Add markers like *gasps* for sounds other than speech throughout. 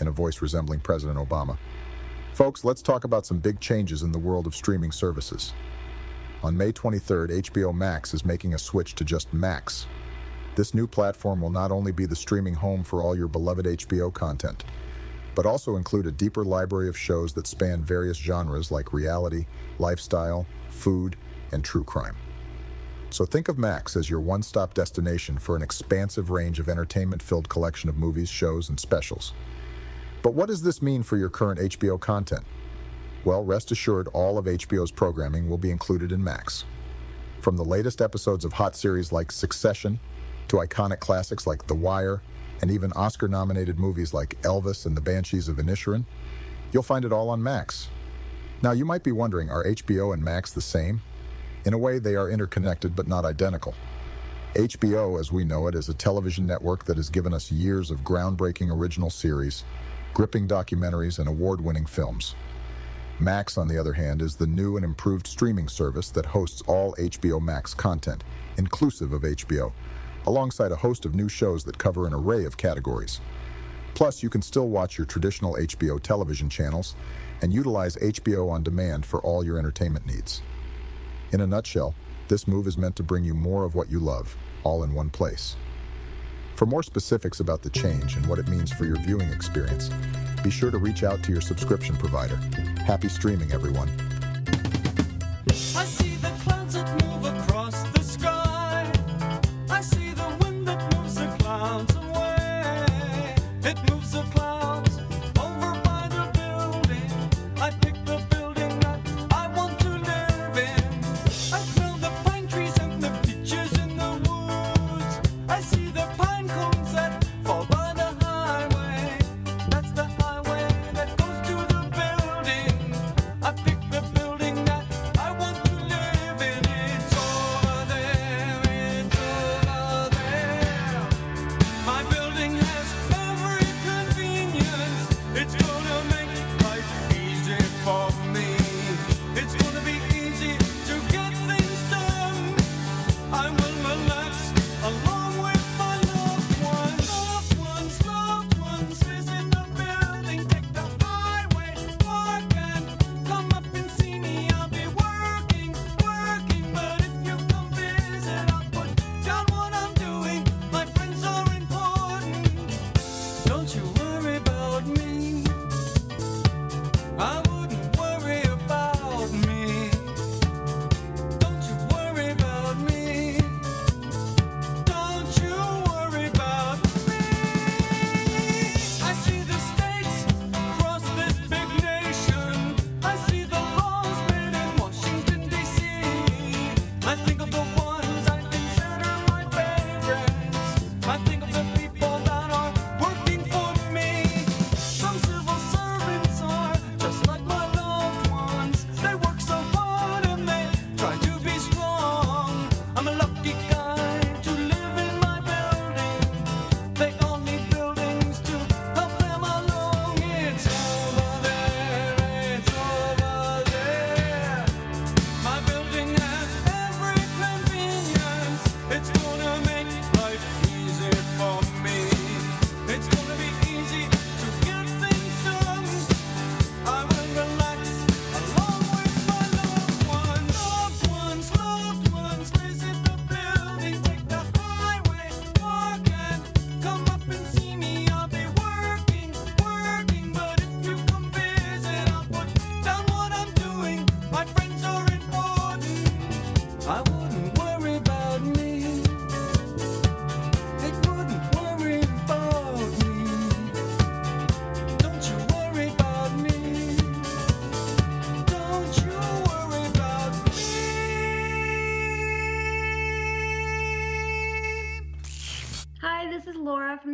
in a voice resembling President Obama. Folks, let's talk about some big changes in the world of streaming services. On May 23rd, HBO Max is making a switch to just Max. This new platform will not only be the streaming home for all your beloved HBO content, but also include a deeper library of shows that span various genres like reality, lifestyle, food, and true crime. So think of Max as your one-stop destination for an expansive range of entertainment-filled collection of movies, shows, and specials. But what does this mean for your current HBO content? Well, rest assured all of HBO's programming will be included in Max. From the latest episodes of hot series like Succession, to iconic classics like The Wire, and even Oscar-nominated movies like Elvis and the Banshees of Inisherin, you'll find it all on Max. Now, you might be wondering, are HBO and Max the same? In a way, they are interconnected but not identical. HBO, as we know it, is a television network that has given us years of groundbreaking original series, gripping documentaries, and award-winning films. Max, on the other hand, is the new and improved streaming service that hosts all HBO Max content, inclusive of HBO, alongside a host of new shows that cover an array of categories. Plus, you can still watch your traditional HBO television channels and utilize HBO on demand for all your entertainment needs. In a nutshell, this move is meant to bring you more of what you love, all in one place. For more specifics about the change and what it means for your viewing experience, be sure to reach out to your subscription provider. Happy streaming, everyone.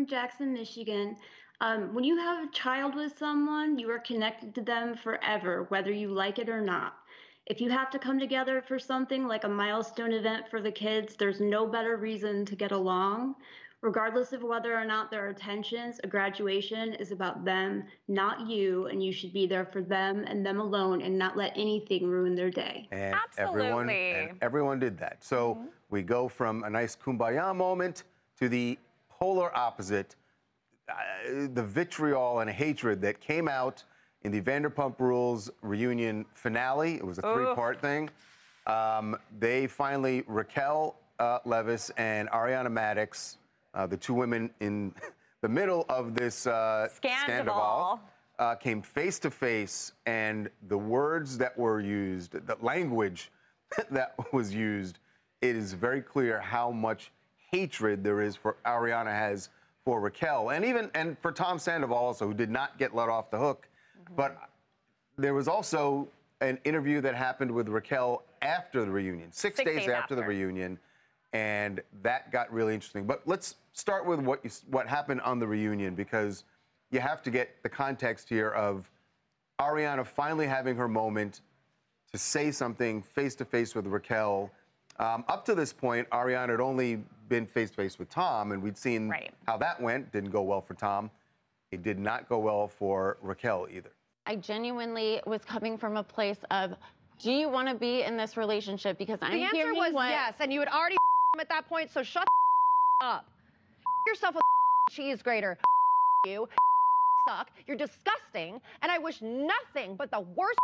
From Jackson, Michigan. Um, when you have a child with someone, you are connected to them forever, whether you like it or not. If you have to come together for something like a milestone event for the kids, there's no better reason to get along. Regardless of whether or not there are tensions, a graduation is about them, not you, and you should be there for them and them alone and not let anything ruin their day. And everyone, and everyone did that. So we go from a nice kumbaya moment to the polar opposite. uh, the vitriol and hatred that came out in the Vanderpump Rules reunion finale. It was a three-part thing. Um, they finally, Raquel uh, Leviss and Ariana Maddox, uh, the two women in *laughs* the middle of this uh, Scandoval. uh, came face to face, and the words that were used, the language *laughs* that was used, it is very clear how much hatred there is for Ariana has for Raquel, and even and for Tom Sandoval also, who did not get let off the hook. But there was also an interview that happened with Raquel after the reunion, six, Six days, days after, the reunion, and that got really interesting. But let's start with what you, what happened on the reunion because you have to get the context here of Ariana finally having her moment to say something face to face with Raquel. Um, up to this point, Ariana had only been face to face with Tom, and we'd seen Right. how that went. Didn't go well for Tom. It did not go well for Raquel either. I genuinely was coming from a place of, do you want to be in this relationship? Because I'm The answer was what, yes, and you had already him *laughs* at that point, so shut *laughs* up. yourself a *laughs* cheese grater. you suck. You're disgusting, and I wish nothing but the worst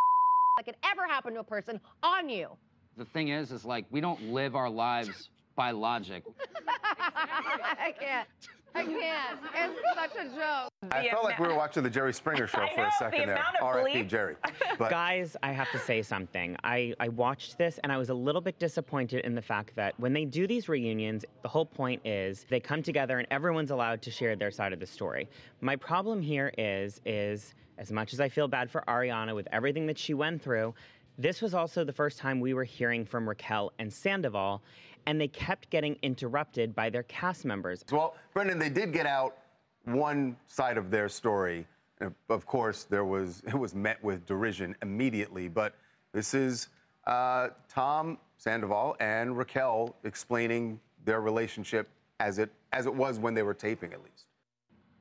that could ever happen to a person on you. The thing is, is like we don't live our lives by logic. *laughs* I can't. I can't. It's such a joke. I The felt like we were watching the Jerry Springer show *laughs* for know, a the second there. amount R.I.P. Jerry. *laughs* But Guys, I have to say something. I, I watched this and I was a little bit disappointed in the fact that when they do these reunions, the whole point is they come together and everyone's allowed to share their side of the story. My problem here is is as much as I feel bad for Ariana with everything that she went through, this was also the first time we were hearing from Raquel and Sandoval, and they kept getting interrupted by their cast members. Well, Brendan, they did get out one side of their story. Uh, Of course, there was it was met with derision immediately. But this is uh, Tom Sandoval and Raquel explaining their relationship as it as it was when they were taping, at least.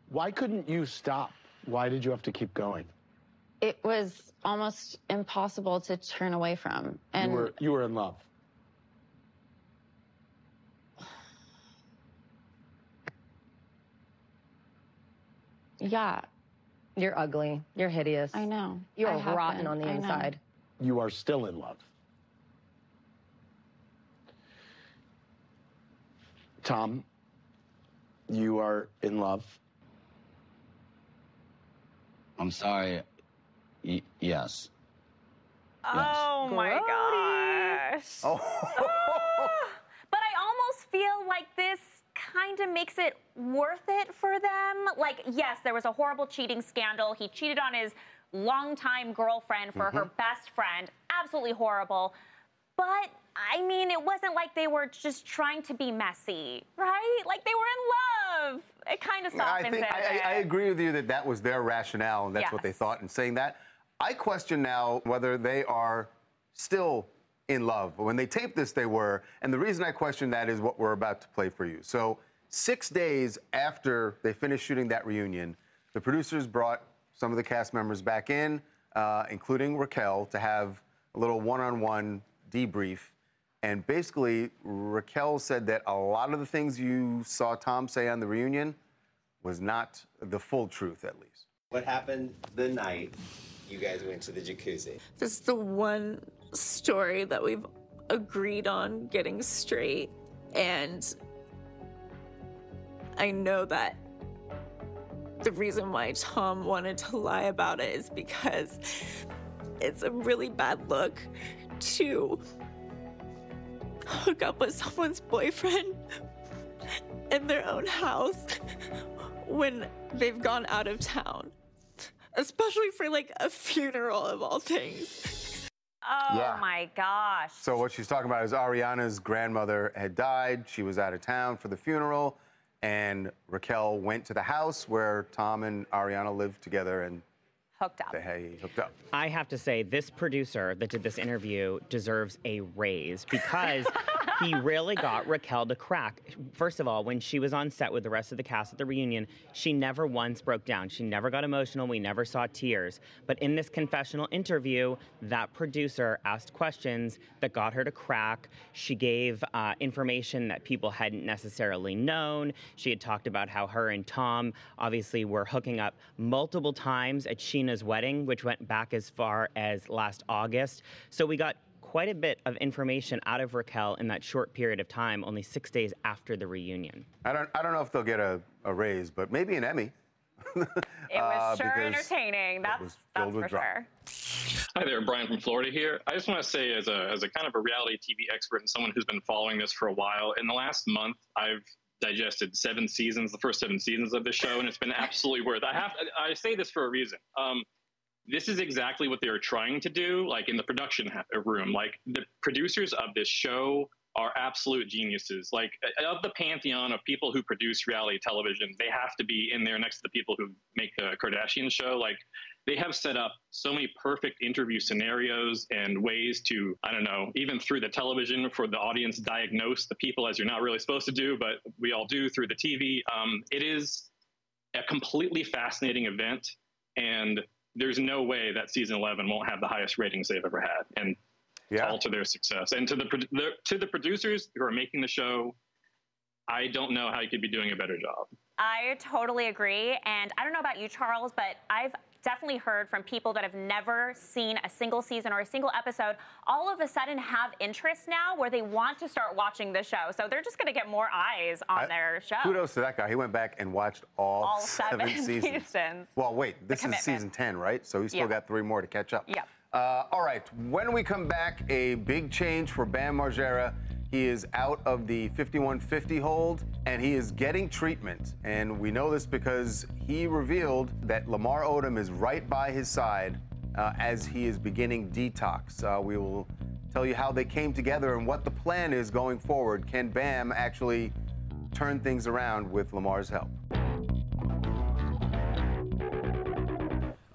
Why couldn't you stop? Why did you have to keep going? it was almost impossible to turn away from. And you were you were in love. Yeah, You're ugly. You're hideous. I know. You're rotten been. on the I know. inside. You are still in love. Tom, you are in love. I'm sorry. Y- yes. Oh my gosh. Oh, ah. *laughs* But I almost feel like this kind of makes it worth it for them. Like, yes, there was a horrible cheating scandal. He cheated on his longtime girlfriend for her mm-hmm. best friend. Absolutely horrible. But I mean, it wasn't like they were just trying to be messy, right? Like they were in love. It kind of I softens think it. I, I I agree with you that that was their rationale and that's what they thought in saying that. I question now whether they are still in love. When they taped this, they were. And the reason I question that is what we're about to play for you. So, six days after they finished shooting that reunion, the producers brought some of the cast members back in, uh, including Raquel, to have a little one on one debrief. And basically, Raquel said that a lot of the things you saw Tom say on the reunion was not the full truth, at least. What happened the night you guys went to the jacuzzi? This is the one story that we've agreed on getting straight. And I know that the reason why Tom wanted to lie about it is because it's a really bad look to hook up with someone's boyfriend in their own house when they've gone out of town especially for like a funeral of all things. Oh Yeah. my gosh. So, what she's talking about is Ariana's grandmother had died. She was out of town for the funeral. And Raquel went to the house where Tom and Ariana lived together and Hooked up. they hooked up. I have to say, this producer that did this interview deserves a raise *laughs* because he really got Raquel to crack. First of all, when she was on set with the rest of the cast at the reunion, she never once broke down. She never got emotional. We never saw tears. But in this confessional interview, that producer asked questions that got her to crack. She gave uh, information that people hadn't necessarily known. She had talked about how her and Tom obviously were hooking up multiple times at Sheena's wedding, which went back as far as last August. So we got quite a bit of information out of Raquel in that short period of time, only six days after the reunion. I don't, I don't know if they'll get a, a raise, but maybe an Emmy. It *laughs* Uh, was sure because entertaining. That's, that's for drama. sure. Hi there, Brian from Florida here. I just want to say, as a, as a kind of a reality TV expert and someone who's been following this for a while, in the last month, I've digested seven seasons, the first seven seasons of this show, and it's been absolutely worth. I have. I say this for a reason. Um, this is exactly what they were trying to do, like in the production ha- room. Like the producers of this show are absolute geniuses. Like of the pantheon of people who produce reality television, they have to be in there next to the people who make the Kardashian show. Like they have set up so many perfect interview scenarios and ways to, I don't know, even through the television for the audience, diagnose the people as you're not really supposed to do, but we all do through the TV. Um, it is a completely fascinating event, and there's no way that season 11 won't have the highest ratings they've ever had, and yeah. all to their success. And to the, the to the producers who are making the show, I don't know how you could be doing a better job. I totally agree. And I don't know about you, Charles, but I've definitely heard from people that have never seen a single season or a single episode, all of a sudden have interest now where they want to start watching the show. So they're just going to get more eyes on I- their show. Kudos to that guy. He went back and watched all, All seven *laughs* seasons. seasons. Well, wait, this is season 10, right? So he's still Yeah. got three more to catch up. Yep. Uh, all right, when we come back, a big change for Bam Margera. He is out of the 5150 hold and he is getting treatment. And we know this because he revealed that Lamar Odom is right by his side uh, as he is beginning detox. Uh, we will tell you how they came together and what the plan is going forward. Can Bam actually turn things around with Lamar's help?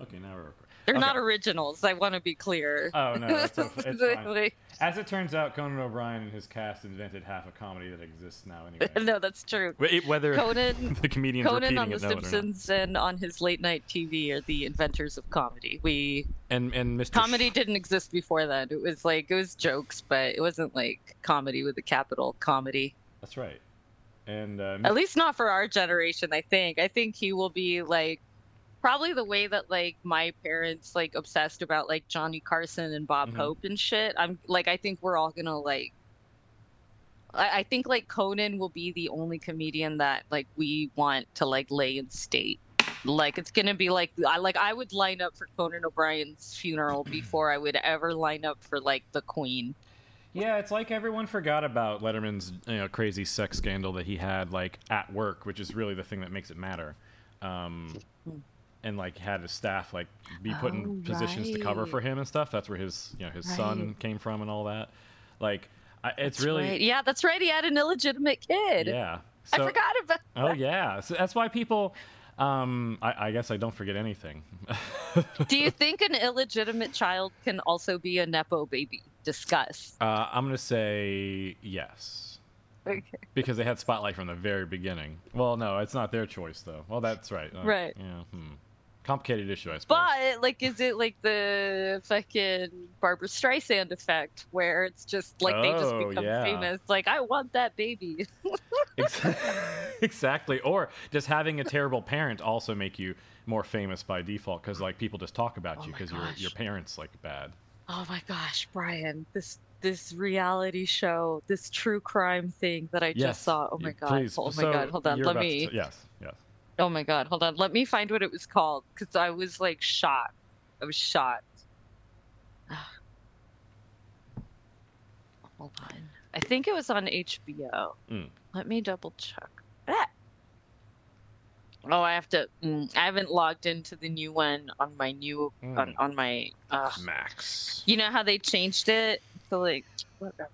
Okay, now we're. They're Okay. not originals. I want to be clear. Oh no, it's, *laughs* o- it's fine. Like- As it turns out, Conan O'Brien and his cast invented half a comedy that exists now. Anyway, *laughs* no, that's true. Wh- whether Conan, *laughs* the comedians Conan repeating on The it know it. Simpsons and on his late night TV are the inventors of comedy. We and and Mr. comedy didn't exist before that. It was like it was jokes, but it wasn't like comedy with a capital comedy. That's right. And uh, At least not for our generation. I think. I think he will be like probably the way that like my parents like obsessed about like Johnny Carson and Bob Mhm. Hope and shit. I'm like I think we're all gonna like. I, I think like Conan will be the only comedian that like we want to like lay in state. Like it's gonna be like I like I would line up for Conan O'Brien's funeral *clears throat* before I would ever line up for like the Queen. Yeah, it's like everyone forgot about Letterman's you know, crazy sex scandal that he had like at work, which is really the thing that makes it matter. Um, and like had his staff like be put in Oh, positions to cover for him and stuff. That's where his you know his son came from and all that. Like I, it's That's really right. yeah, that's right. He had an illegitimate kid. yeah. I forgot about. *laughs* Oh yeah, so that's why people. Um, I, I guess I don't forget anything. *laughs* Do you think an illegitimate child can also be a nepo baby? Discuss. Uh, I'm gonna say yes. Okay. Because they had Spotlight from the very beginning. Well, no, it's not their choice though. Well, that's right. Uh, Right. Yeah. Hmm. Complicated issue, I suppose. But like, is it like the fucking Barbara Streisand effect, where it's just like they just Oh, become yeah. famous? Like, I want that baby. *laughs* Ex- *laughs* exactly. Or does having a terrible parent also make you more famous by default? Because like people just talk about oh you because your your parents like bad. oh my gosh, Brian, this this reality show, this true crime thing that I Yes. just saw. Oh my god. Please. Oh my So god. Hold on. Let to me. yes. Oh my god, hold on. Let me find what it was called because I was like shocked. I was shocked. *sighs* hold on. I think it was on HBO. Mm. Let me double check. Ah. Oh, I have to. Mm, I haven't logged into the new one on my new Mm. on on my. Uh, Max. you know how they changed it to like whatever.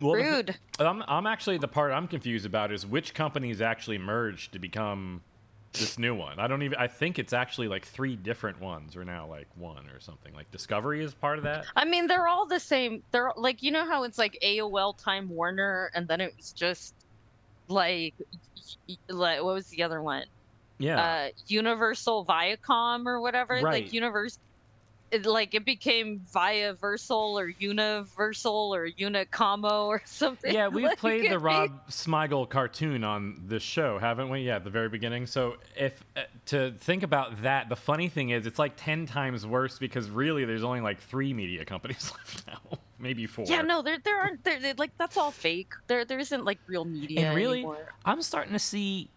Well, the Rude. I'm, I'm actually the part I'm confused about is which companies actually merged to become This new one. I don't even. I think it's actually like three different ones, or now like one or something. Like Discovery is part of that. I mean, they're all the same. They're like you know how it's like AOL Time Warner, and then it was just like like what was the other one? Yeah. Uh, Universal Viacom or whatever. Right. Like Universe. It, like it became Viaversal or Universal or Unicamo or *laughs* something. Yeah, we've Like, played the Rob Smigel cartoon on this show, haven't we? Yeah, at the very beginning. So if uh, to think about that, the funny thing is, it's like ten times worse because really, there's only like three media companies *laughs* left now, maybe four. Yeah, no, there there aren't there there- like that's all fake. There there isn't like real media and really, anymore. I'm starting to see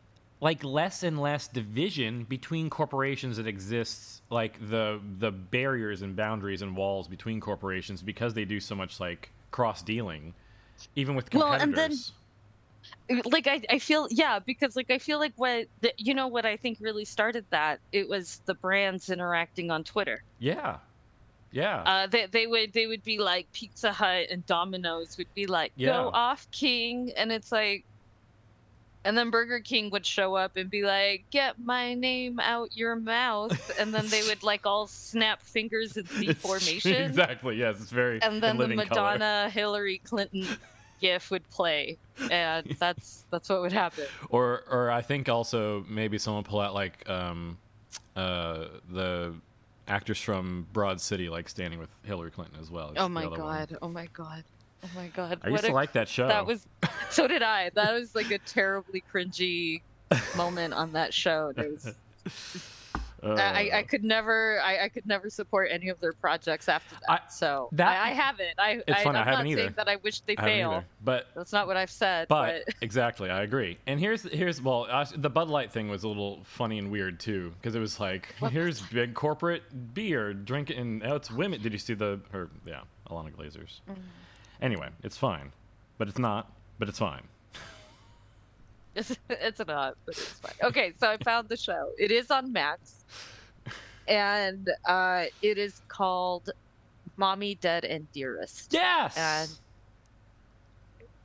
like less and less division between corporations that exists like the the barriers and boundaries and walls between corporations because they do so much like cross dealing even with competitors Well, and then like I, I feel yeah because like i feel like what the, you know what i think really started that? It was the brands interacting on twitter. Yeah. Yeah. Uh they, they would they would be like pizza hut and domino's would be like Yeah. go off king. And it's like and then burger king would show up and be like get my name out your mouth and then they would like all snap fingers in *laughs* c formation exactly yes it's very and then the living color. madonna hillary clinton gif would play and *laughs* that's that's what would happen or or I think also maybe someone pull out like um uh the actors from Broad City like standing with Hillary Clinton as well. oh my other one. god oh my god oh my god I used What to like that show. that was so did i that was like a terribly cringy moment on that show was Uh, *laughs* I, I could never I, I could never support any of their projects after that. so that- I, I haven't. I, It's I funny, I I'm not either. saying that I wish they fail. But That's not what I've said. but, But, *laughs* exactly, I agree. And here's here's well, uh, the Bud Light thing was a little funny and weird too because it was like here's big corporate beer drinking, and oh, it's women. Did you see the her? Yeah, Ilana Glazer's. Mm. Anyway, it's fine, but it's not. But it's fine. It's, it's not, but it's fine. Okay, so I found the show. It is on Max, and uh, it is called "Mommy Dead and Dearest." Yes. And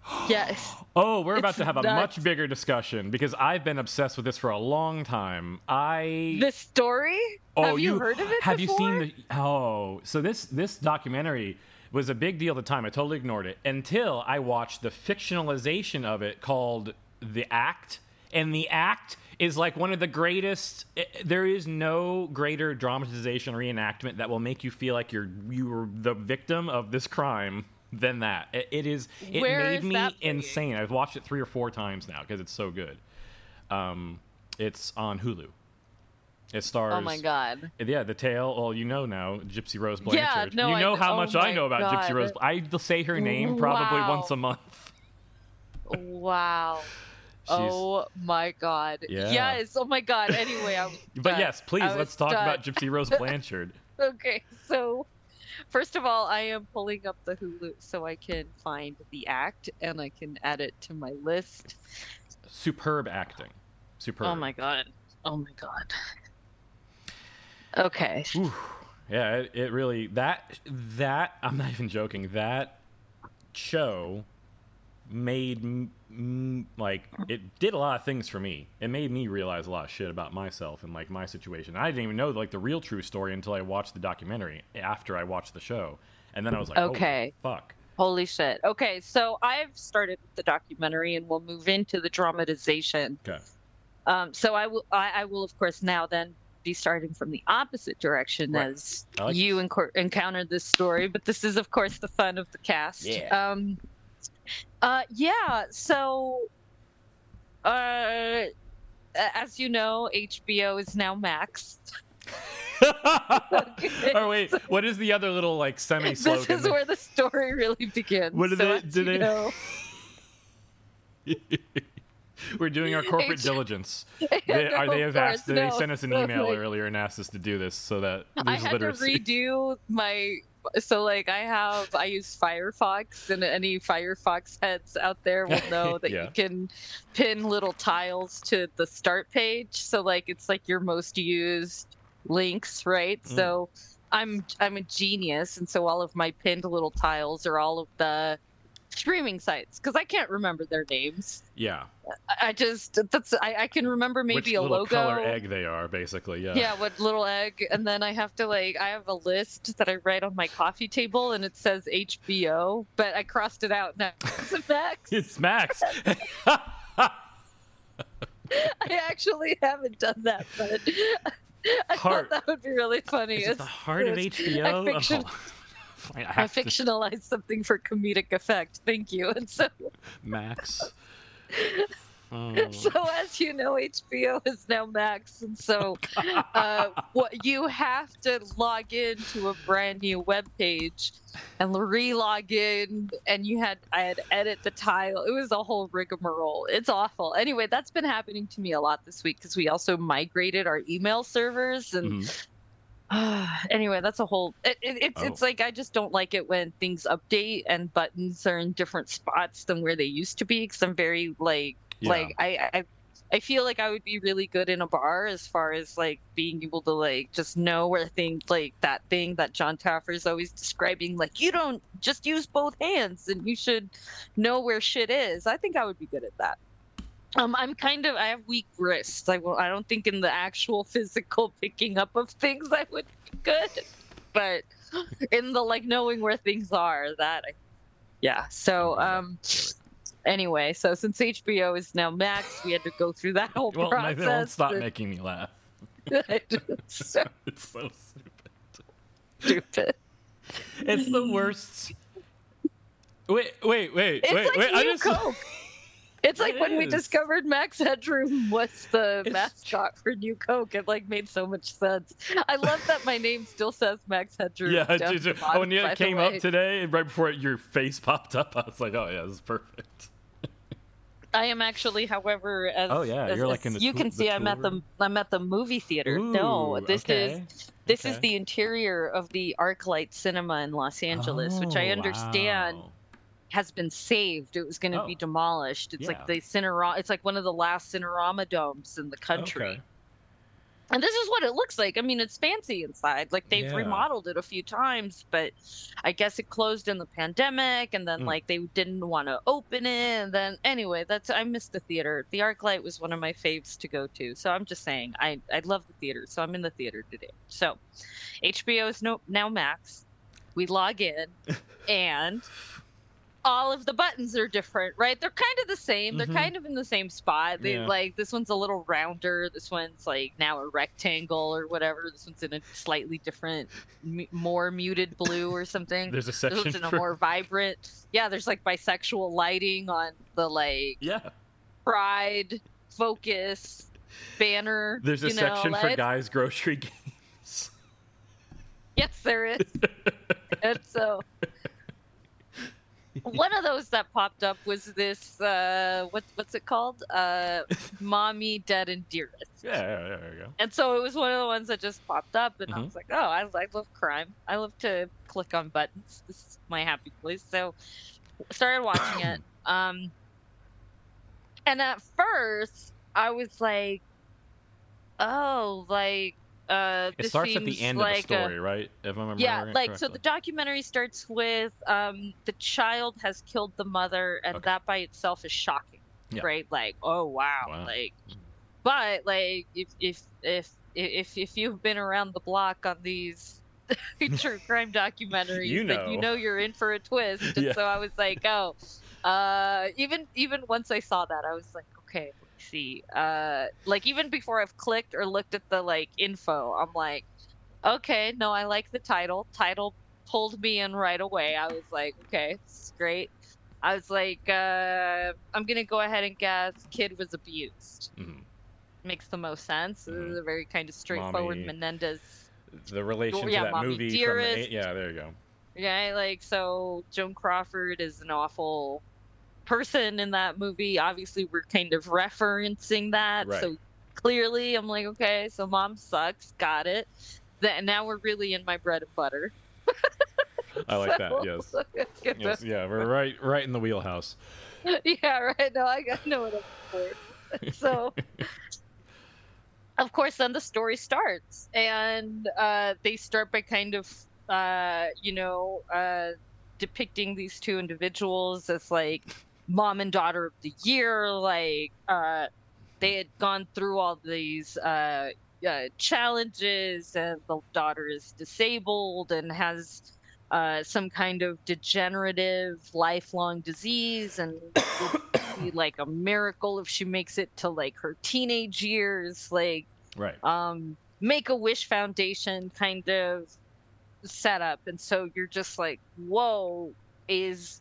*gasps* yes, Oh, we're about It's to have a nuts. much bigger discussion because I've been obsessed with this for a long time. I the story. Oh, Have you, heard of it? Have before? you seen the? Oh, so this this documentary was a big deal at the time. I totally ignored it until I watched the fictionalization of it called The Act, and The Act is like one of the greatest. i- There is no greater dramatization reenactment that will make you feel like you're you were the victim of this crime than that. It, it is. It Where made is me insane. I've watched it three or four times now because it's so good. Um, it's on Hulu. It stars. Oh my god. Yeah, the tale. Well, you know now, Gypsy Rose Blanchard. Yeah, no, you I know kn- how oh much I know about Gypsy Rose. I say her name *laughs* probably Wow. once a month. Wow. *laughs* oh my god. Yeah. Yes. Oh my god. Anyway, I was *laughs* But done. yes, please let's talk done. about Gypsy Rose Blanchard. okay, so first of all, I am pulling up the Hulu so I can find the act and I can add it to my list. Superb acting. Superb. Oh my god. Oh my god. Okay. Yeah, it, it really that that I'm not even joking. That show made m- like it did a lot of things for me. It made me realize a lot of shit about myself and like my situation. I didn't even know like the real true story until I watched the documentary after I watched the show, and then I was like, Okay. fuck. Holy shit. Okay, so I've started with the documentary and we'll move into the dramatization. Okay. Um, so I will, I, I will of course now then be starting from the opposite direction Right. as like you enco- encountered this story, but this is of course the fun of the cast. Yeah. Um, uh, yeah. So, uh, as you know, HBO is now Max. *laughs* oh wait, *laughs* what is the other little like semi slogan? This is where the story really begins. What do So they- do you they- know- *laughs* *laughs* We're doing our corporate diligence. *laughs* They, no, are, they have asked. course, They sent us an *laughs* email like- earlier and asked us to do this so that I had literacy. to redo my so like I have I use Firefox and any Firefox heads out there will know that Yeah. you can pin little tiles to the start page so like it's like your most used links right Mm. so I'm I'm a genius and so all of my pinned little tiles are all of the streaming sites because I can't remember their names. Yeah. I- just that's I, I can remember maybe Which a little logo. color egg they are, basically. Yeah. Yeah, what little egg, and then I have to like I have a list that I write on my coffee table, and it says HBO, but I crossed it out now. *laughs* It's Max. It's Max. *laughs* I actually haven't done that, but *laughs* I Heart. thought that would be really funny. Is it the heart of it's- HBO? I, *laughs* Oh, I have to- fictionalized something for comedic effect. Thank you. *laughs* And so, Max. *laughs* Oh. so as you know, HBO is now Max, and so uh, what you have to log in to a brand new web page and re-log in, and you had I had edit the tile. It was a whole rigmarole. It's awful. Anyway, that's been happening to me a lot this week because we also migrated our email servers and. Mm-hmm. Ah, anyway, that's a whole. It, it, it's oh. it's Oh. like I just don't like it when things update and buttons are in different spots than where they used to be. Because I'm very like Yeah. like I, I I feel like I would be really good in a bar as far as like being able to like just know where things like that thing that John Taffer is always describing. Like you don't just use both hands and you should know where shit is. I think I would be good at that. Um, I'm kind of I have weak wrists. I will. I don't think in the actual physical *laughs* picking up of things I would be good, but in the like knowing where things are, that I, yeah. So um, anyway, so since HBO is now Max, we had to go through that whole Well, process. they won't stop and- making me laugh. *laughs* so *laughs* It's so stupid. Stupid. It's the worst. Wait, wait, wait, It's wait, like wait. I just Coke. It's like It when we discovered Max Headroom was the mascot for New Coke. It like made so much sense. I love that my name still says Max Headroom. Yeah, down dude, bottom, when by it came up today, and right before your face *laughs* popped up, I was like, "Oh yeah, this is perfect." I am actually, however, as, Oh, yeah, you're, like, in the you tour- can the see, I'm at the. I'm at the movie theater. no, this okay, is this is the interior of the ArcLight Cinema in Los Angeles, which I Oh, understand wow. Has been saved. It was going to Oh. be demolished. It's Yeah. like the Cinerama. It's like one of the last Cinerama domes in the country. Okay. And this is what it looks like. I mean, it's fancy inside. Like they've Yeah. remodeled it a few times, but I guess it closed in the pandemic, and then Mm. like they didn't want to open it. And then anyway, that's I missed the theater. The ArcLight was one of my faves to go to. So I'm just saying, I I love the theater. So I'm in the theater today. So HBO is no now Max. We log in, *laughs* and all of the buttons are different, right? They're kind of the same. They're Mhm. kind of in the same spot. They Yeah. like this one's a little rounder. This one's like now a rectangle or whatever. This one's in a slightly different, m- more muted blue or something. *laughs* There's a This section one's in a for- more vibrant. Yeah, there's like bisexual lighting on the like Yeah. pride focus banner. There's a know, section for guys' grocery *laughs* games. Yes, there is. *laughs* and so one of those that popped up was this uh what's what's it called? Uh *laughs* Mommy Dead and Dearest. Yeah, yeah, yeah, there you go. And so it was one of the ones that just popped up and I Mhm. was like, Oh, I, I love crime. I love to click on buttons. This is my happy place. So started watching it. *coughs* Um and at first I was like, Oh, like uh It starts at the end like of the a- story, right? If I'm remembering yeah like so the documentary starts with um the child has killed the mother and that by itself is shocking Yeah. right like oh wow, Wow. like but like if if if if if you've been around the block on these *laughs* true *laughs* crime documentaries You then you know. know you're in for a twist *laughs* and Yeah. so i was like oh uh even even once i saw that i was like okay see uh like even before i've clicked or looked at the like info i'm like okay no i like the title. Title pulled me in right away. I was like okay this is great. I was like uh i'm gonna go ahead and guess kid was abused. Mhm. makes the most sense. This is a very kind of straightforward Mommy- menendez the relation yeah, to that Mommy movie Dearest. from the, yeah, there you go. yeah like so joan crawford is an awful person in that movie obviously we're kind of referencing that Right. so clearly i'm like okay so mom sucks got it then now we're really in my bread and butter I like that. *laughs* Yes. *laughs* Yes. Yeah, we're right, right in the wheelhouse. yeah, right. No, I, got know what I'm for. So, of course, then the story starts, and uh, they start by kind of, uh, you know, uh, depicting these two individuals as like mom and daughter of the year. Like uh, they had gone through all these uh, uh, challenges, and the daughter is disabled and has uh, some kind of degenerative lifelong disease, and be *coughs* like a miracle if she makes it to like her teenage years. Like Right. um, Make a Wish Foundation kind of setup. And so you're just like, whoa, is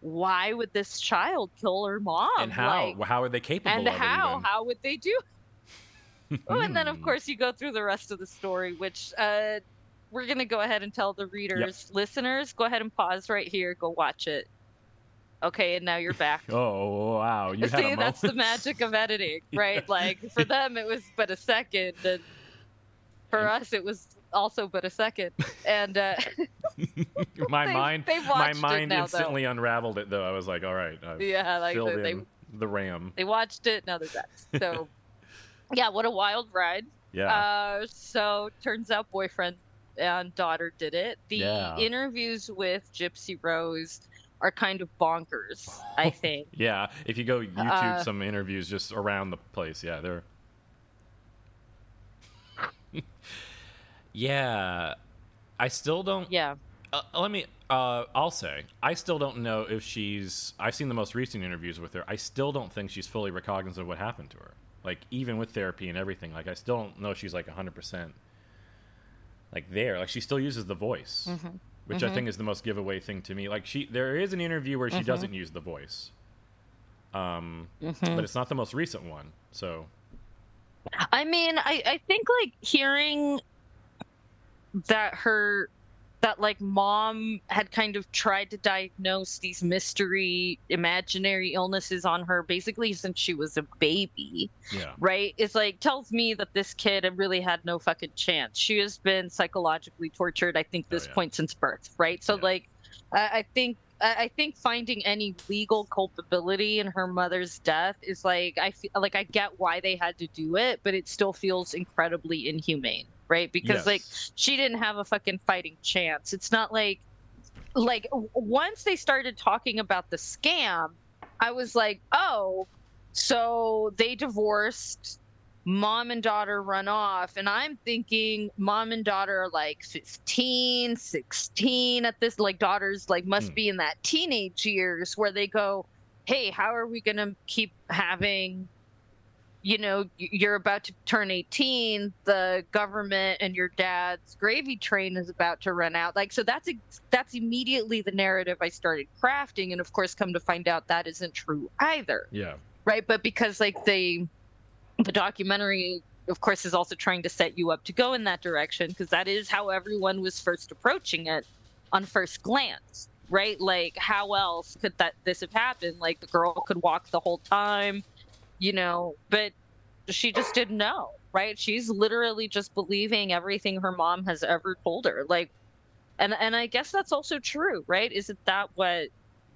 why would this child kill her mom? and how? Like, how are they capable and how? How would they do? *laughs* oh, and then of course you go through the rest of the story, which uh, we're gonna go ahead and tell the readers, listeners, go ahead and pause right here, go watch it. Okay, and now you're back. *laughs* Oh wow! You See, that's the magic of editing, *laughs* right? Like for them, it was but a second, and for us, it was also but a second. And uh, *laughs* my They- mind, they my mind now, though. instantly unraveled it though. I was like, all right, I've Yeah, like filled the- they- in the RAM. they watched it, now they're back. *laughs* So, yeah, what a wild ride. Yeah. Uh, so turns out boyfriend and daughter did it. The Yeah. interviews with Gypsy Rose are kind of bonkers. *laughs* I think. Yeah, if you go YouTube Uh, some interviews just around the place, yeah, they're. yeah, I still don't. Yeah. Uh, let me. Uh, I'll say I still don't know if she's. I've seen the most recent interviews with her. I still don't think she's fully recognizant of what happened to her. Like even with therapy and everything, like I still don't know she's like hundred percent. Like there, like she still uses the voice, Mhm. which I Mhm. think is the most giveaway thing to me. Like she, there is an interview where she Mhm. doesn't use the voice. Um, Mhm. but it's not the most recent one. So I mean, I, I think like hearing that her that like mom had kind of tried to diagnose these mystery imaginary illnesses on her basically since she was a baby yeah, right? It's like tells me that this kid really had no fucking chance. She has been psychologically tortured i think oh, this point since birth right? So like I, I think I think finding any legal culpability in her mother's death is like I feel like I get why they had to do it, but it still feels incredibly inhumane, right? Because Yes. like she didn't have a fucking fighting chance. It's not like like once they started talking about the scam, I was like, "Oh, so they divorced mom and daughter run off and i'm thinking mom and daughter are like 15 16 at this like daughters like must hmm. be in that teenage years where they go hey how are we going to keep having you know you're about to turn 18 the government and your dad's gravy train is about to run out. Like so that's ex- that's immediately the narrative i started crafting and of course come to find out that isn't true either. Yeah, right? But because like they the documentary of course is also trying to set you up to go in that direction because that is how everyone was first approaching it on first glance right? Like how else could that this have happened? Like the girl could walk the whole time you know but she just didn't know right she's literally just believing everything her mom has ever told her like and and i guess that's also true right isn't that what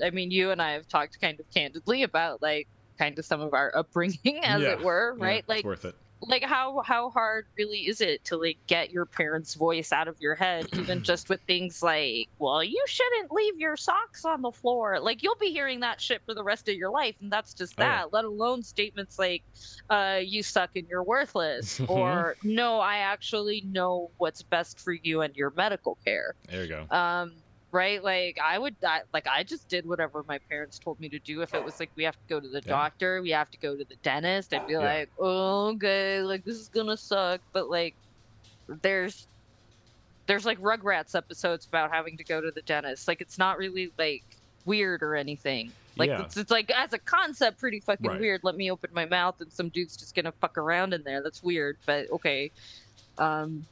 i mean you and i have talked kind of candidly about like kind of some of our upbringing *laughs* as Yeah. it were Yeah, right it's like worth it. Like how how hard really is it to like get your parents voice out of your head even *clears throat* just with things like well you shouldn't leave your socks on the floor. Like you'll be hearing that shit for the rest of your life and that's just Oh, that let alone statements like uh you suck and you're worthless *laughs* or no i actually know what's best for you and your medical care. There you go. um right like i would I, like i just did whatever my parents told me to do if it was like we have to go to the Yeah. doctor we have to go to the dentist i'd be Yeah. like oh, okay like this is gonna suck but like there's there's like rugrats episodes about having to go to the dentist like it's not really like weird or anything like Yeah. it's, it's like as a concept pretty fucking Right. weird let me open my mouth and some dude's just gonna fuck around in there that's weird but okay um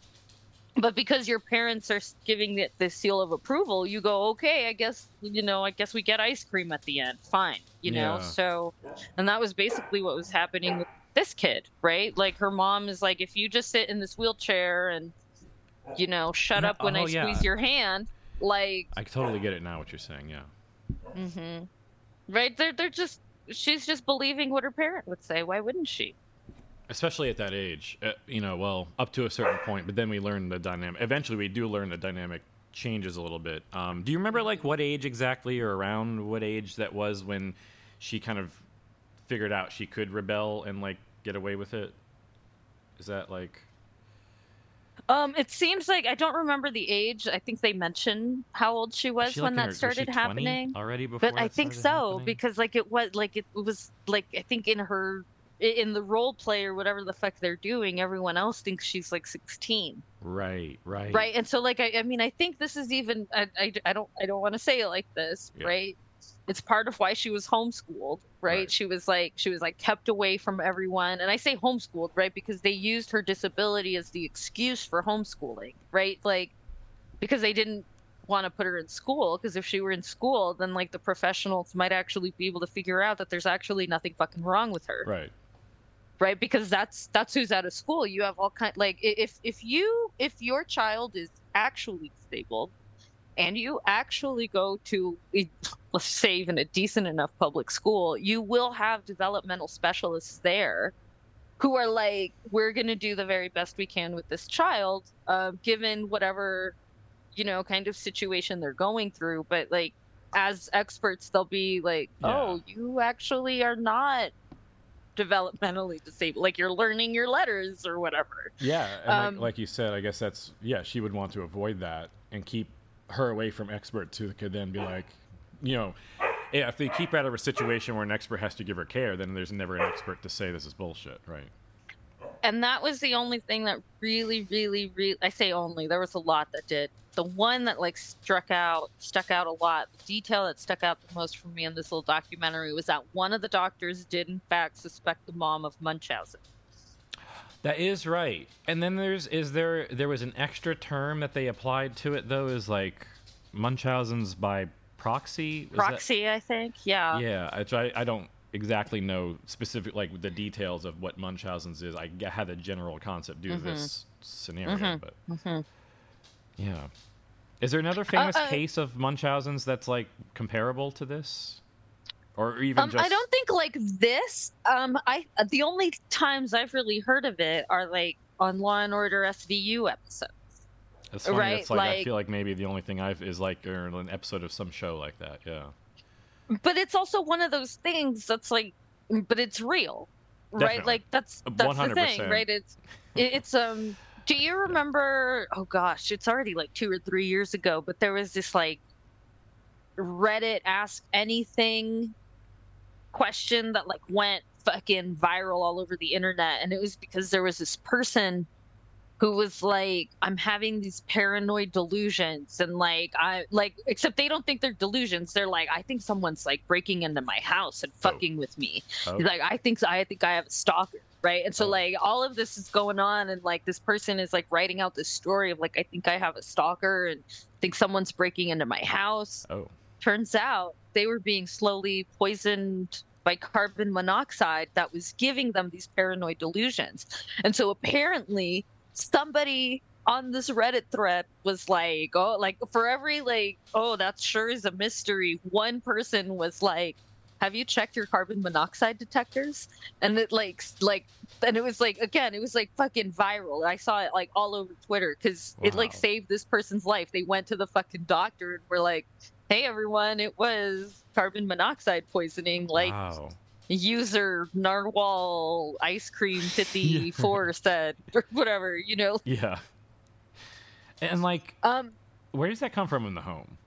but because your parents are giving it the seal of approval you go okay i guess you know i guess we get ice cream at the end fine you know Yeah. so and that was basically what was happening with this kid right like her mom is like if you just sit in this wheelchair and you know shut up when i oh, yeah. squeeze your hand like I totally get it now. What you're saying, yeah. mm-hmm right they're, they're just she's just believing what her parent would say why wouldn't she especially at that age uh, you know well up to a certain point but then we learn the dynamic eventually we do learn the dynamic changes a little bit. Um, do you remember like what age exactly, or around what age that was when she kind of figured out she could rebel and like get away with it? Is that like? Um, it seems like I don't remember the age. I think they mentioned how old she was she, when like, that her- started happening. already before But I think so happening? because like it was like it was like I think in her i- in the role play or whatever the fuck they're doing, everyone else thinks she's like 16. Right, right, right and so like I, I mean i think this is even I, I, I don't i don't want to say it like this Yeah. right it's part of why she was homeschooled right? she was like she was like kept away from everyone and i say homeschooled right because they used her disability as the excuse for homeschooling right like because they didn't want to put her in school because if she were in school then like the professionals might actually be able to figure out that there's actually nothing fucking wrong with her Right. Right? Because that's that's who's out of school. You have all kind like if if you if your child is actually disabled and you actually go to let's say even a decent enough public school you will have developmental specialists there who are like we're going to do the very best we can with this child uh, given whatever you know kind of situation they're going through. But like as experts they'll be like oh you actually are not developmentally disabled like you're learning your letters or whatever Yeah, and Um, like, like you said, I guess that's yeah. She would want to avoid that and keep her away from experts who could then be like, you know, yeah, if they keep her out of a situation where an expert has to give her care, then there's never an expert to say this is bullshit, right? and that was the only thing that really really really i say only there was a lot that did the one that like struck out stuck out a lot the detail that stuck out the most for me in this little documentary was that one of the doctors did in fact suspect the mom of munchausen That is right. And then there's is there there was an extra term that they applied to it though is like Munchausen's by proxy. Was that- proxy i think yeah Yeah, which I, I don't exactly know specific like the details of what Munchausen's is. i had a general concept due to Mhm. this scenario, Mhm. but Mhm. Yeah. Is there another famous uh, case of Munchausen's that's like comparable to this, or even Um, just? I don't think like this. Um, I the only times I've really heard of it are like on Law and Order SVU episodes. It's funny. right, It's like, I feel like maybe the only thing I've is like or an episode of some show like that. Yeah. But it's also one of those things that's like, but it's real, right? Like that's that's the thing, right? It's it's um. Do you remember? Oh gosh, it's already like two or three years ago. But there was this like Reddit Ask Anything question that like went fucking viral all over the internet, and it was because there was this person who was like i'm having these paranoid delusions and like i like except they don't think they're delusions they're like i think someone's like breaking into my house and oh. fucking with me Oh. He's like i think i think i have a stalker right and so oh. like all of this is going on and like this person is like writing out this story of like i think i have a stalker and think someone's breaking into my house Oh. turns out they were being slowly poisoned by carbon monoxide that was giving them these paranoid delusions. And so apparently somebody on this Reddit thread was like, oh, like for every like, oh, that sure is a mystery. One person was like, have you checked your carbon monoxide detectors? And it like, like, and it was like, again, it was like fucking viral. I saw it like all over Twitter because it like saved this person's life. They went to the fucking doctor and were like, hey, everyone, it was carbon monoxide poisoning. Like, wow. User narwhal ice cream *laughs* 54 said or whatever you know Yeah. And like, um where does that come from in the home?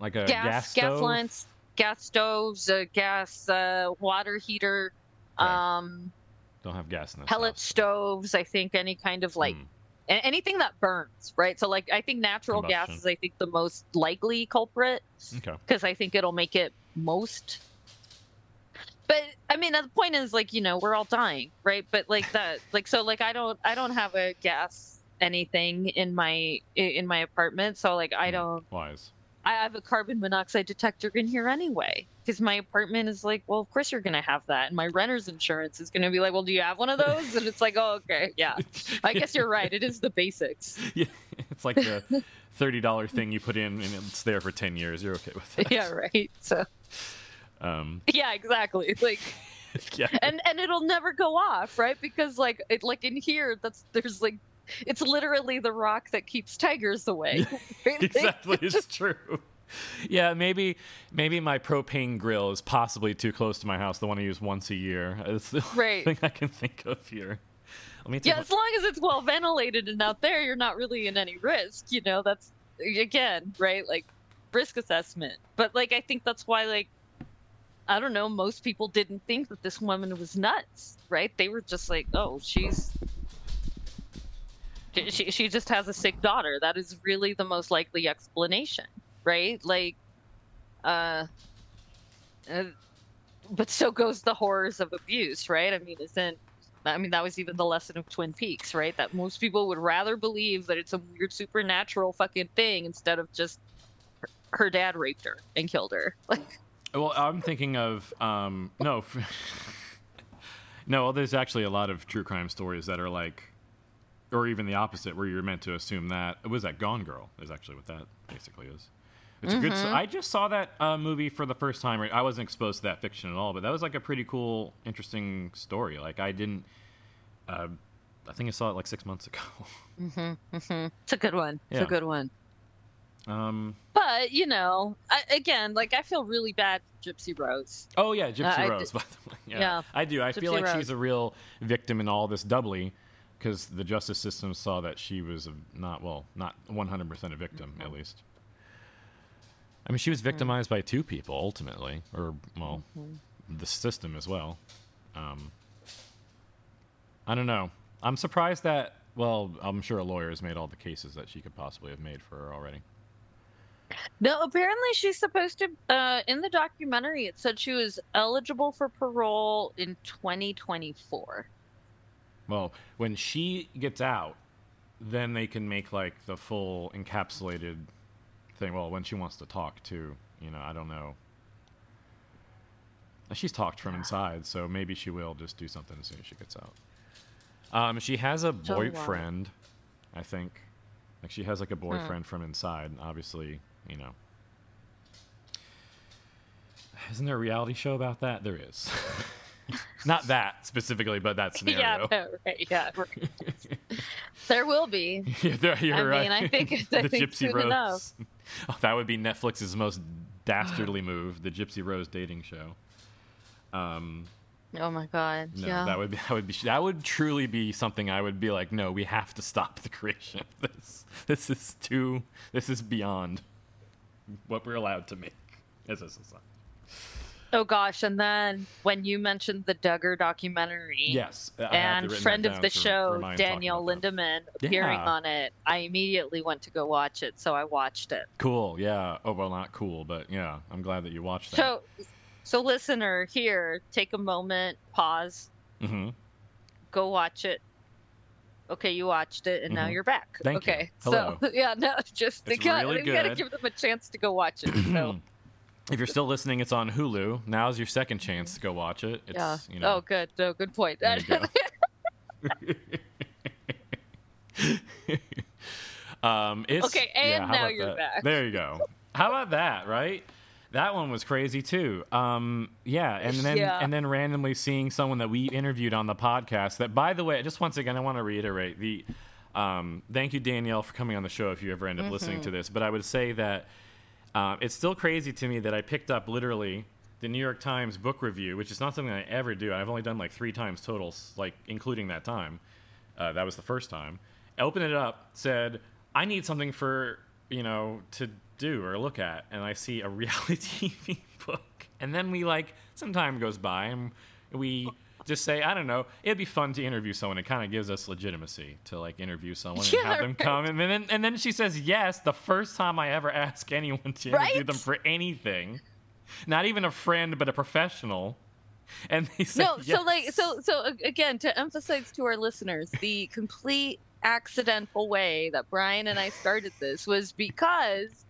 Like a gas gas, gas, lines gas stoves uh, gas uh, water heater um Don't have gas in this. pellet stoves i think any kind of like a- anything that burns right so like i think natural gas is i think the most likely culprit Okay. because I think it'll make it most. But I mean, the point is like you know we're all dying, right? But like that, like so, like I don't, I don't have a gas anything in my in my apartment, so like I hmm, don't. Wise. I have a carbon monoxide detector in here anyway, because my apartment is like, well, of course you're gonna have that, and my renter's insurance is gonna be like, well, do you have one of those? And it's like, oh, okay, yeah. I guess you're right. It is the basics. *laughs* Yeah, it's like the thirty dollar thing you put in, and it's there for ten years. You're okay with it. *laughs* yeah, right. So Um, *laughs* yeah, exactly. *laughs* Like. *laughs* yeah. and and it'll never go off right because like it like in here that's there's like it's literally the rock that keeps tigers away. right? Exactly, it's true. Yeah, maybe maybe my propane grill is possibly too close to my house. The one I use once a year. It's the only Right. thing I can think of here. Let me Yeah, as long as it's well ventilated and out there, you're not really in any risk. You know, that's again, right? Like risk assessment. But like, I think that's why, like, I don't know, most people didn't think that this woman was nuts, right? They were just like, oh, she's. she- She, just has a sick daughter. That is really the most likely explanation, right? Like, uh, uh, but so goes the horrors of abuse, right? I mean, isn't I mean, that was even the lesson of Twin Peaks, right? That most people would rather believe that it's a weird supernatural fucking thing instead of just her, her dad raped her and killed her. *laughs* Like, Well, I'm thinking of um, no, *laughs* no. Well, there's actually a lot of true crime stories that are like, or even the opposite, where you're meant to assume that it was that Gone Girl is actually what that basically is. It's a good. Mhm. I just saw that uh, movie for the first time. I wasn't exposed to that fiction at all, but that was like a pretty cool, interesting story. Like I didn't. Uh, I think I saw it like six months ago. *laughs* mm-hmm, mm-hmm. it's a good one. It's Yeah. a good one. Um. But you know, I, again, like I feel really bad for Gypsy Rose. Oh yeah, Gypsy Uh, Rose. d- By the way, *laughs* yeah, Yeah, I do. I feel like Rose. she's a real victim in all this doubly, because the justice system saw that she was not well, not 100 percent a victim Mm-hmm. at least. I mean, she was victimized by two people ultimately, or well, Mm-hmm. the system as well. Um, I don't know. I'm surprised that. Well, I'm sure a lawyer has made all the cases that she could possibly have made for her already. No, apparently she's supposed to. Uh, in the documentary, it said she was eligible for parole in 2024. Well, when she gets out, then they can make like the full encapsulated thing. Well, when she wants to talk too, you know, I don't know. She's talked from inside, so maybe she will just do something as soon as she gets out. Um, she has a boyfriend, I think. Like she has like a boyfriend from inside. Obviously, you know. Isn't there a reality show about that? There is. *laughs* Not that specifically, but that *laughs* scenario. Yeah, no, right. Yeah, right. *laughs* there will be. Yeah, there, you're I right. mean, I think- I the think Gypsy Rose. enough. Oh, that would be Netflix's most dastardly *sighs* move, the Gypsy Rose dating show. Um, Oh my god. no, yeah. that would be that would be that would truly be something I would be like, no, we have to stop the creation of this. This is too. This is beyond what we're allowed to make *laughs* as a society. Oh gosh, and then when you mentioned the Duggar documentary, Yes, I and friend of the show Danielle Lindemann Yeah. appearing on it, I immediately went to go watch it. So I watched it. Cool. Yeah. Oh well, not cool, but yeah, I'm glad that you watched that. So, so listener, here, take a moment, pause, hmm go watch it. Okay, you watched it, and now Mhm. you're back. Thank you. okay, Hello. so *laughs* yeah, no, just It's they got, really we gotta give them a chance to go watch it. So *clears throat* If you're still listening, it's on Hulu. Now's your second chance to go watch it. It's, yeah. you know, Oh, good. No, good point. You *laughs* *laughs* um, it's, Okay, and yeah, now you're that? back. There you go. How about that, right? That one was crazy too. Um, yeah, and then Yeah. and then randomly seeing someone that we interviewed on the podcast. That, by the way, just once again, I want to reiterate the. Um, thank you, Danielle, for coming on the show. If you ever end up listening to this, but I would say that uh, it's still crazy to me that I picked up literally the New York Times book review, which is not something I ever do. I've only done like three times total, like including that time. Uh, that was the first time. I opened it up, said, "I need something for you know to do or look at," and I see a *laughs* reality TV book, and then we like some time goes by and we just say, I don't know, it'd be fun to interview someone. It kind of gives us legitimacy to like interview someone and have them right. come. And then and then she says yes. The first time I ever *laughs* ask anyone to interview Right? them for anything, not even a friend but a professional, and they say no yes. *laughs* so like so so again to emphasize to our listeners the complete accidental way that brian and i started this was because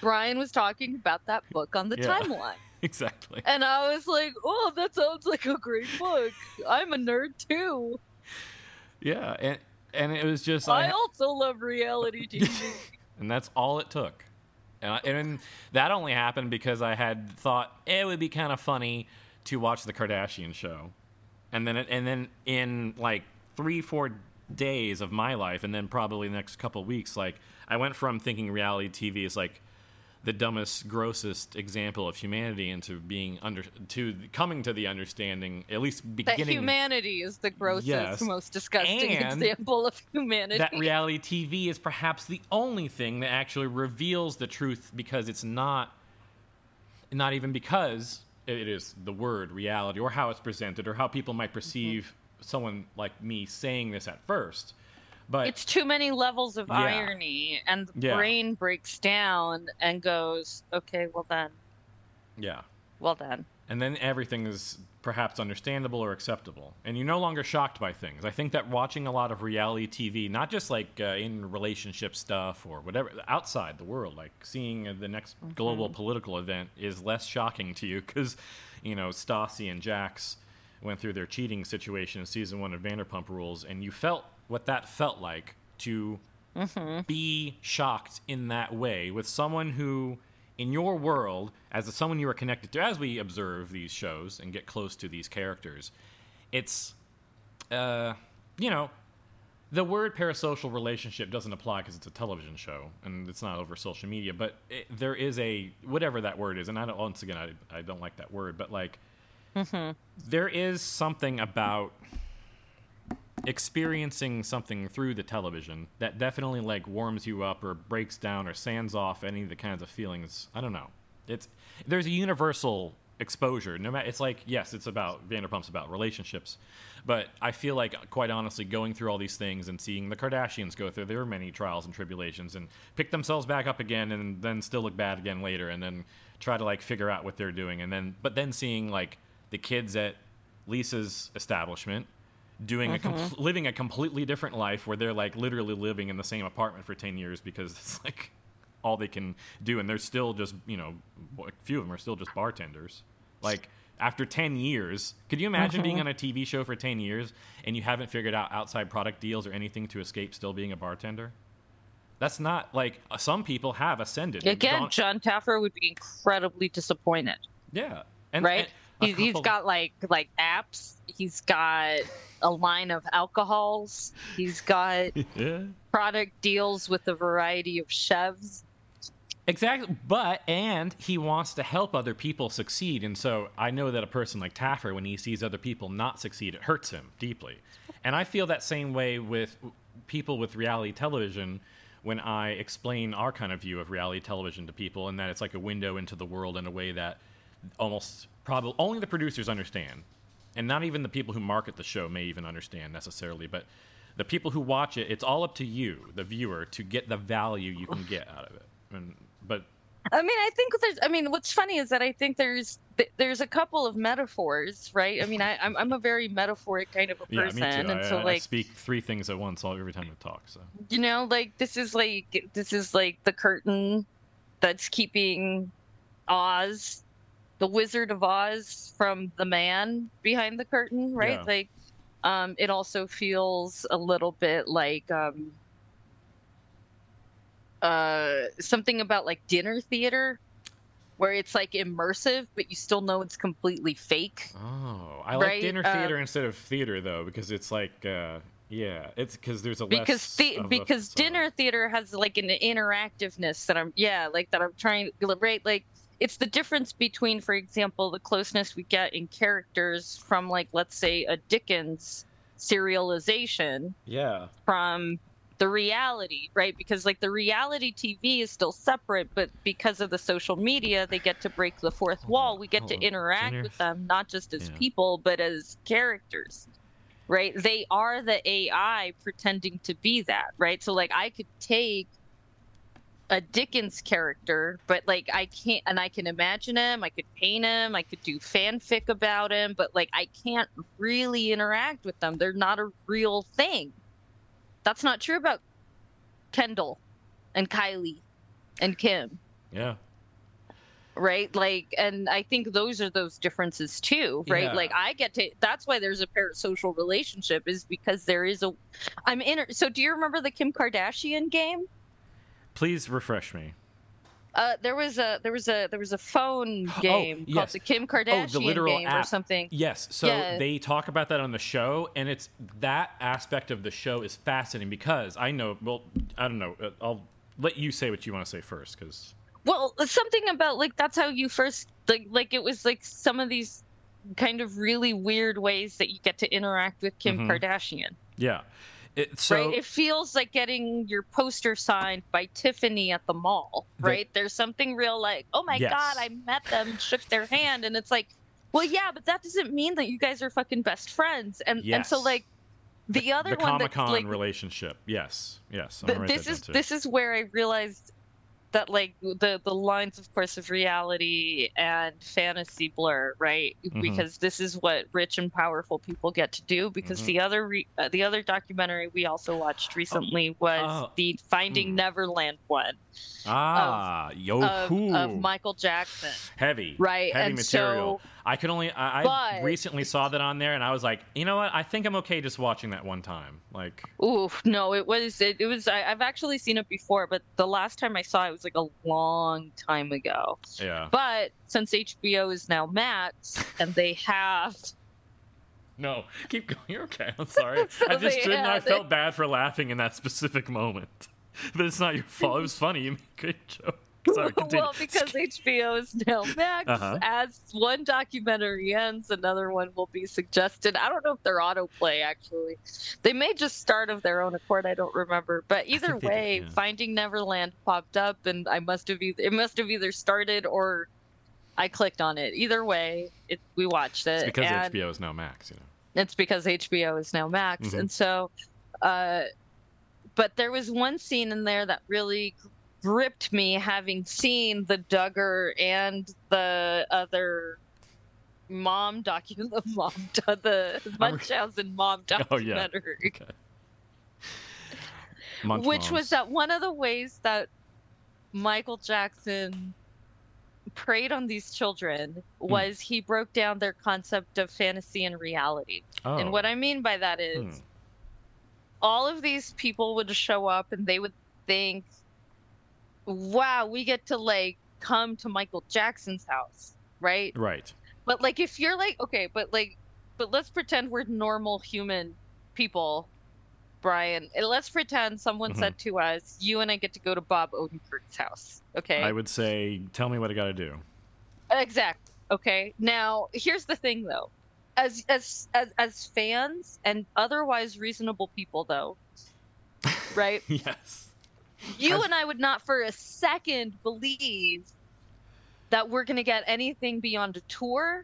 brian was talking about that book on the Yeah. timeline *laughs* exactly. and i was like oh that sounds like a great book i'm a nerd too Yeah, and and it was just i I, also love reality tv *laughs* and that's all it took. And, I, and that only happened because I had thought it would be kind of funny to watch the Kardashian show, and then it, and then in like three four days of my life, and then probably the next couple weeks, like I went from thinking reality TV is like the dumbest, grossest example of humanity into being under to coming to the understanding, at least beginning That humanity is the grossest, Yes. most disgusting example of humanity. that reality TV is perhaps the only thing that actually reveals the truth because it's not not even because it is the word reality or how it's presented or how people might mm-hmm. perceive someone like me saying this at first. But it's too many levels of Yeah. irony, and the Yeah. brain breaks down and goes, "Okay, well then, yeah. well then." And then everything is perhaps understandable or acceptable. And you're no longer shocked by things. I think that watching a lot of reality TV, not just like uh, in relationship stuff or whatever, outside the world, like seeing the next global political event is less shocking to you because, you know, Stassi and Jax went through their cheating situation in season one of Vanderpump Rules, and you felt what that felt like to be shocked in that way with someone who in your world as someone you are connected to as we observe these shows and get close to these characters it's uh you know the word parasocial relationship doesn't apply because it's a television show and it's not over social media but it, there is a whatever that word is and i don't once again i, I don't like that word but like there is something about experiencing something through the television that definitely like warms you up or breaks down or sands off any of the kinds of feelings. I don't know. It's there's a universal exposure. No matter it's like yes, it's about Vanderpump's about relationships, but I feel like quite honestly going through all these things and seeing the Kardashians go through their many trials and tribulations and pick themselves back up again and then still look bad again later and then try to like figure out what they're doing and then but then seeing like the kids at Lisa's establishment doing a com- Mhm. living a completely different life where they're like literally living in the same apartment for 10 years because it's like all they can do and they're still just you know a few of them are still just bartenders like after 10 years could you imagine being Mhm. on a tv show for 10 years and you haven't figured out outside product deals or anything to escape still being a bartender that's not like some people have ascended Again, Jon Taffer would be incredibly disappointed. yeah and, right? He's, he's got like like apps. He's got a line of alcohols. He's got *laughs* yeah product deals with a variety of chefs. Exactly, but and he wants to help other people succeed, and so I know that a person like Taffer, when he sees other people not succeed, it hurts him deeply, and I feel that same way with people with reality television. When I explain our kind of view of reality television to people, and that it's like a window into the world in a way that almost probably only the producers understand, and not even the people who market the show may even understand necessarily, but the people who watch it, it's all up to you, the viewer, to get the value you can get out of it. And but I mean, I think there's. I mean, what's funny is that I think there's there's a couple of metaphors, right? I mean, I, I'm I'm a very metaphoric kind of a yeah, person, me too. and I, so I- I like speak three things at once all every time I talk. So you know, like this is like this is like the curtain that's keeping Oz, the Wizard of Oz, from the man behind the curtain, right? Yeah. Like, um, it also feels a little bit like um, uh, something about like dinner theater, where it's like immersive, but you still know it's completely fake. oh, I like dinner uh, theater instead of theater though because it's like uh, yeah, it's because there's a because less the, of a- because dinner theater has like an interactiveness that I'm yeah like that I'm trying to right like it's the difference between for example the closeness we get in characters from like let's say a Dickens serialization yeah from the reality right because like the reality TV is still separate but because of the social media they get to break the fourth wall we get to on. interact Dinner- with them not just as Yeah. people but as characters right? They are the AI pretending to be that, right? So like I could take a Dickens character, but like I can't, and I can imagine him, I could paint him, I could do fanfic about him, but like I can't really interact with them. They're not a real thing. That's not true about Kendall and Kylie and Kim yeah. right like and i think those are those differences too right Yeah. like i get to that's why there's a parasocial relationship is because there is a i'm in so do you remember the kim kardashian game Please refresh me. Uh, there was a there was a there was a phone *gasps* game called yes. the Kim Kardashian oh, the literal game app. or something. Yes. So Yeah. they talk about that on the show, and it's that aspect of the show is fascinating because I know. Well, I don't know. uh, I'll let you say what you want to say first, because Well, something about like that's how you first like like it was like some of these kind of really weird ways that you get to interact with Kim Mhm. Kardashian. yeah. It, so right? It feels like getting your poster signed by Tiffany at the mall, The- right? There's something real like, oh my Yes. god, I met them, shook their hand, and it's like, well, yeah, but that doesn't mean that you guys are fucking best friends. And and so like the other the one Comic that Con like relationship. Yes. Yes. This is this is where I realized that like the the lines of course of reality and fantasy blur right Mhm. because this is what rich and powerful people get to do because Mhm. the other re- uh, the other documentary we also watched recently was Oh. the Finding Neverland one ah, yo, of, cool. of Michael Jackson heavy Right, heavy and material so- i could only i, I recently saw that on there and i was like you know what? I think i'm okay just watching that one time. Like Oof, no, it was it, it was I, I've actually seen it before, but the last time I saw it was like a long time ago. yeah. But since HBO is now Max and they have *laughs* no keep going. You're okay. I'm *laughs* sorry. I just didn't i felt it. bad for laughing in that specific moment. *laughs* But it's not your fault. It was funny. You made a great joke *laughs* sorry well, because HBO is now Max, Uh-huh. as one documentary ends, another one will be suggested. I don't know if they're autoplay actually. They may just start of their own accord. I don't remember. But either they did, way, yeah. Finding Neverland popped up, and I must have either, it must have either started or I clicked on it. Either way, it, we watched it. it's because hbo is now max you know it's because HBO is now Max. Mhm. And so, uh, but there was one scene in there that really gripped me, having seen the Duggar and the other mom document, *laughs* the mom, do- the *laughs* Munchausen mom *laughs* Oh, yeah. documentary, Munch which moms. was that one of the ways that Michael Jackson preyed on these children Hmm. was he broke down their concept of fantasy and reality. Oh. And what I mean by that is Hmm. all of these people would show up and they would think, wow, we get to like come to Michael Jackson's house, right? right But like if you're like, okay, but like, but let's pretend we're normal human people, Brian. And let's pretend someone Mhm. said to us, you and I get to go to Bob Odenkirk's house, okay? i would say tell me what i gotta do Exactly. Okay. Now, here's the thing, though. As as as as fans and otherwise reasonable people, though, *laughs* right? yes You As- and I would not for a second believe that we're going to get anything beyond a tour,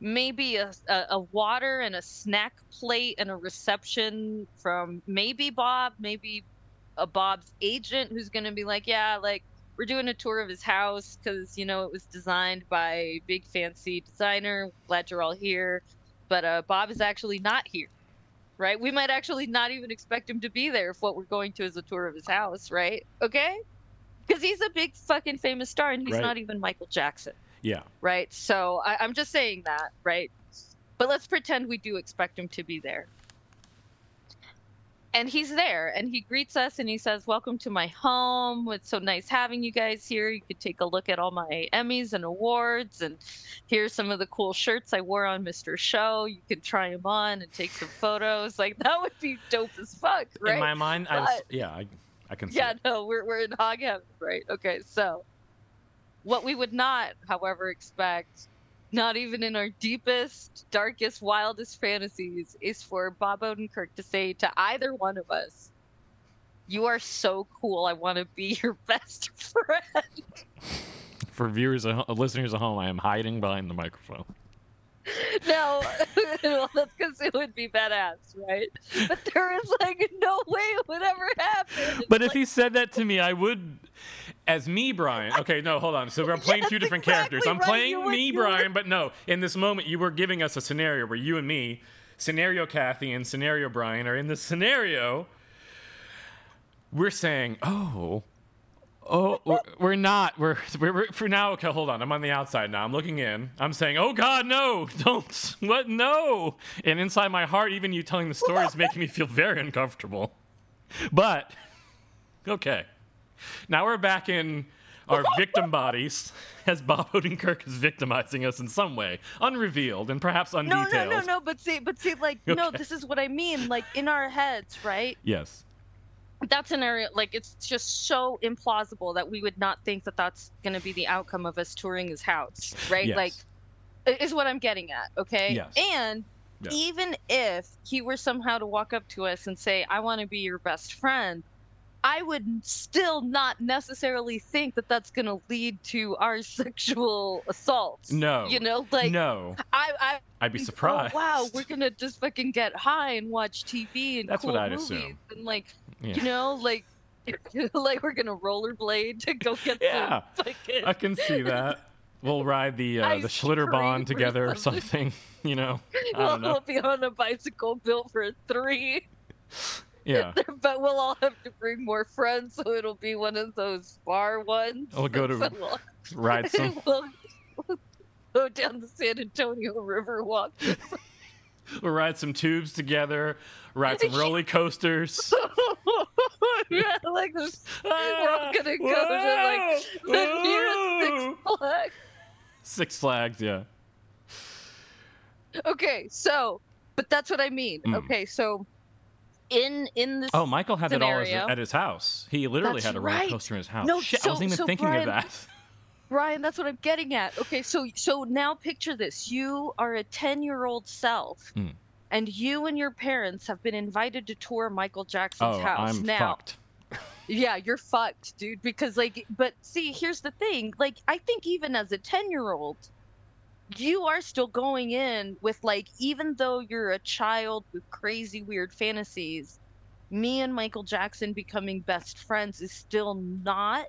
maybe a, a, a water and a snack plate and a reception from maybe Bob, maybe a Bob's agent who's going to be like, yeah, like we're doing a tour of his house because you know it was designed by a big fancy designer. Glad you're all here, but uh, Bob is actually not here right? We might actually not even expect him to be there if what we're going to is a tour of his house, right? Okay? Because he's a big fucking famous star and he's Right. not even Michael Jackson, yeah right? So I, I'm just saying that, right? But let's pretend we do expect him to be there. And he's there and he greets us and he says, Welcome to my home. It's so nice having you guys here. You could take a look at all my Emmys and awards. And here's some of the cool shirts I wore on Mr. Show. You could try them on and take some photos. *laughs* Like, that would be dope as fuck, right? in my mind I was, yeah I, I can see yeah, it. no, we're, we're in hog heaven, right? Okay, so what we would not, however, expect, not even in our deepest, darkest, wildest fantasies, is for Bob Odenkirk to say to either one of us, You are so cool. I want to be *laughs* your best friend. for viewers at listeners at home i am hiding behind the microphone *laughs* no, *laughs* well, that's because it would be badass, right? But there is like no way it would ever happen. But if he said that to me, I would, as me, Brian. *laughs* Okay, no, hold on. So we're playing two different characters. I'm right. playing would- me, Brian, but no. In this moment, you were giving us a scenario where you and me, scenario Kathy and scenario Brian, are in this scenario. We're saying, oh. Oh, we're, we're not. We're, we're, we're for now. Okay, hold on. I'm on the outside now. I'm looking in. I'm saying, "Oh God, no! *laughs* Don't what? No!" And inside my heart, even you telling the story is making me feel very uncomfortable. But okay, now we're back in our victim bodies *laughs* as Bob Odenkirk is victimizing us in some way, unrevealed and perhaps undetailed. no, no, no. no. But see, but see, like, no, this is what I mean. Like in our heads, right? Yes. That's an area like it's just so implausible that we would not think that that's going to be the outcome of us touring his house, right? Yes. Like, is what I'm getting at. Okay. Yes. And Yeah. even if he were somehow to walk up to us and say, "I want to be your best friend," I would still not necessarily think that that's going to lead to our *laughs* sexual assaults. No. You know, like no. I, I I'd be surprised. Oh, wow, we're gonna just fucking get high and watch TV and That's cool what I'd movies assume. and like, Yeah. you know, like, *laughs* like we're gonna rollerblade to go get Yeah. some fucking. I can see that. We'll ride the uh, the Schlitterbahn together or something. *laughs* You know. I we'll, don't know. we'll be on a bicycle built for three, Yeah. *laughs* but we'll all have to bring more friends, so it'll be one of those bar ones. We'll go to *laughs* we'll- ride some. we'll, *laughs* we'll go down the San Antonio River walk. We'll ride some tubes together. Ride some roller coasters. yeah, like this, we're all gonna go to like the nearest Six Flags. Six Flags. Yeah. Okay, so, but that's what I mean. Mm. Okay, so in in this Oh, Michael had it all at his house. He literally That's had a roller right. coaster in his house. No, Shit, I wasn't even so thinking Brian- of that. Brian, that's what I'm getting at. Okay, so so now picture this: you are a ten year old self. Mm. And you and your parents have been invited to tour Michael Jackson's Oh, house. I'm now, fucked. Yeah, you're fucked, dude. Because like, but see, here's the thing. Like, I think even as a ten year old, you are still going in with like, even though you're a child with crazy weird fantasies, me and Michael Jackson becoming best friends is still not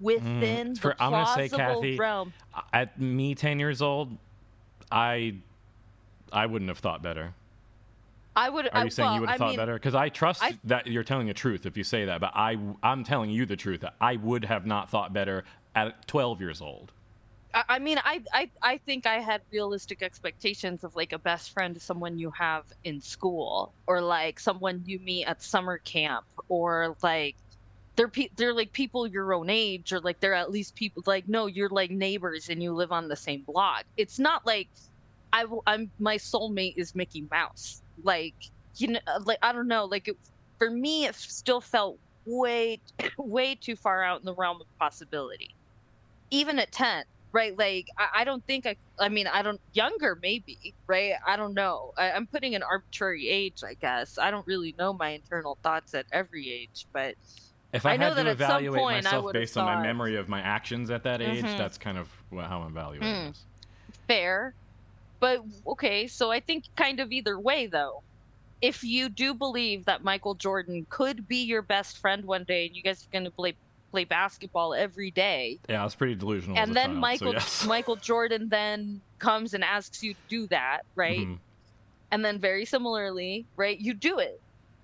within Mm, for- the I'm gonna say, Kathy, realm. At me, ten years old, I, I wouldn't have thought better. I would. Are I, you saying well, you would have I thought mean, better? Because I trust I- that you're telling the truth if you say that. But I, I'm telling you the truth. I would have not thought better at 12 years old. I mean, I, I I think I had realistic expectations of like a best friend, someone you have in school, or like someone you meet at summer camp, or like they're pe- they're like people your own age, or like they're at least people like no, you're like neighbors and you live on the same block. It's not like I will, I'm my soulmate is Mickey Mouse. Like you know, uh, like I don't know, like it, for me, it still felt way *coughs* way too far out in the realm of possibility even at 10 right like I, I don't think i i mean i don't younger maybe right i don't know I, i'm putting an arbitrary age i guess i don't really know my internal thoughts at every age but If I, I know had to that at some evaluate point I myself based on my memory of my actions at that age, Mhm. that's kind of how I'm evaluating Hmm. this. fair but okay so i think kind of either way though if you do believe that michael jordan could be your best friend one day and you guys are going to play play basketball every day Yeah, I was pretty delusional. and then child, so michael yes. *laughs* michael jordan then comes and asks you to do that right Mhm. and then very similarly right you do it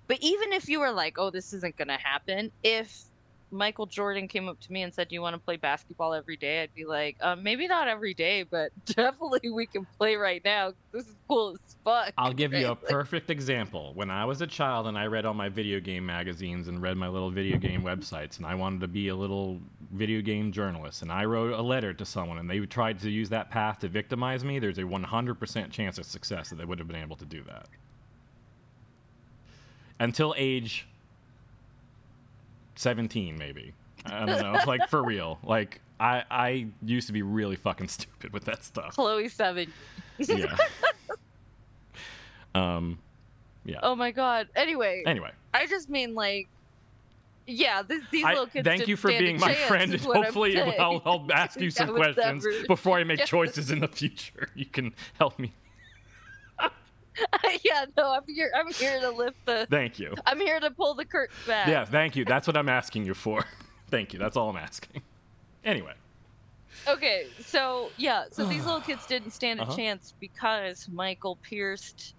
but even if you were like oh this isn't going to happen if michael jordan came up to me and said do you want to play basketball every day i'd be like um, maybe not every day but *laughs* definitely we can play right now this is cool as fuck I'll give you a *laughs* perfect example. When I was a child and I read all my video game magazines and read my little video game websites, and I wanted to be a little video game journalist, and I wrote a letter to someone, and they tried to use that path to victimize me, there's a 100% chance of success that they would have been able to do that. Until age 17, maybe. I don't know. *laughs* like, for real. Like, I, I used to be really fucking *laughs* stupid with that stuff. chloe seven Yeah. *laughs* um, yeah. oh my god anyway Anyway. i just mean like yeah, th- these I- little kids. thank you for being my friend, and hopefully. I'll, I'll ask you some questions before I make choices in the future. You can help me. Yeah, no, I'm here. I'm here to lift the. Thank you. I'm here to pull the curtain back. Yeah, thank you. That's what I'm asking you for. *laughs* thank you. That's all I'm asking. Anyway. Okay, so yeah, so these little kids *sighs* didn't stand a Uh-huh. chance because Michael pierced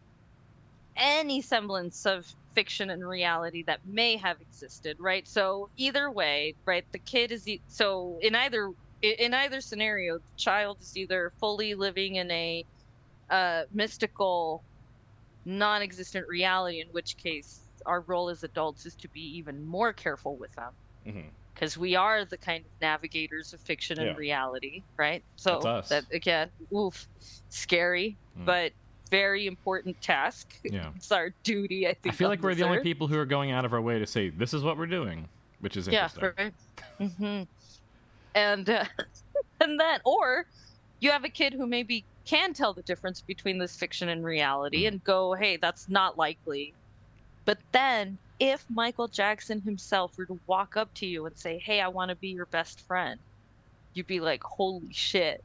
any semblance of fiction and reality that may have existed, right? So either way, right, the kid is e- so in either in either scenario, the child is either fully living in a uh, mystical, non-existent reality, in which case our role as adults is to be even more careful with them Mhm. because we are the kind of navigators of fiction and Yeah. reality, right? So that again, oof, scary, Mm. but very important task. Yeah. *laughs* it's our duty. I think. I feel like we're the only people who are going out of our way to say this is what we're doing, which is Yeah, interesting. right. hmm And uh, *laughs* and that, or you have a kid who maybe can tell the difference between this fiction and reality, mm-hmm. and go, "Hey, that's not likely." But then, if Michael Jackson himself were to walk up to you and say, "Hey, I want to be your best friend," you'd be like, "Holy shit!"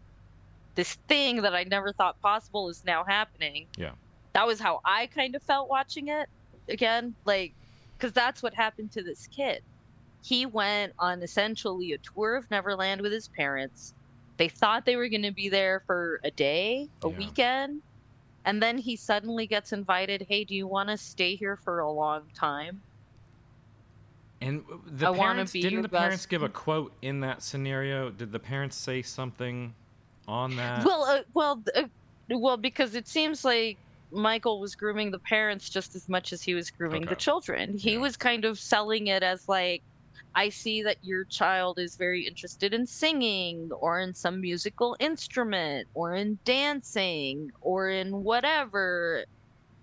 This thing that I never thought possible is now happening Yeah. that was how I kind of felt watching it again, like, because that's what happened to this kid. He went on essentially a tour of Neverland with his parents. They thought they were going to be there for a day, a Yeah. weekend, and then he suddenly gets invited. Hey, do you want to stay here for a long time? And the I parents didn't the parents give a quote in that scenario? Did the parents say something on that? Well, uh, well, uh, well, because it seems like Michael was grooming the parents just as much as he was grooming the children. He was kind of selling it as like, I see that your child is very interested in singing or in some musical instrument or in dancing or in whatever.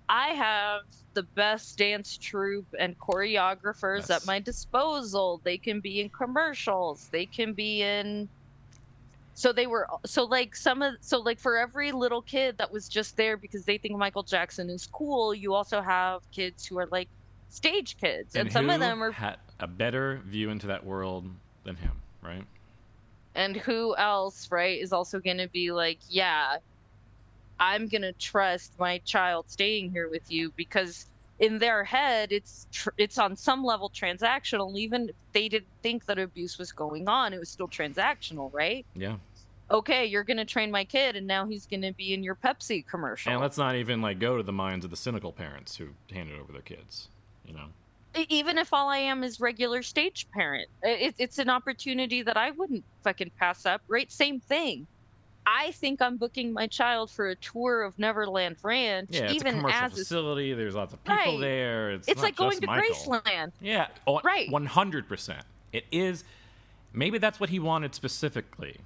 I have the best dance troupe and choreographers That's- at my disposal. They can be in commercials. They can be in so they were so like some of so like for every little kid that was just there because they think Michael Jackson is cool, you also have kids who are like stage kids, and, some who of them are had a better view into that world than him, right? and who else right is also going to be like yeah i'm going to trust my child staying here with you because in their head it's tr- it's on some level transactional even if they didn't think that abuse was going on it was still transactional right Yeah. okay you're going to train my kid and now he's going to be in your pepsi commercial And let's not even like go to the minds of the cynical parents who handed over their kids. You know. Even if all I am is regular stage parent, it, it's an opportunity that I wouldn't fucking pass up. Right? Same thing. I think I'm booking my child for a tour of Neverland Ranch, Yeah, it's even a commercial as a- facility. There's lots of people Right. there. It's, it's like going to Michael. Graceland. Yeah, oh, Right. One hundred percent. It is. Maybe that's what he wanted specifically.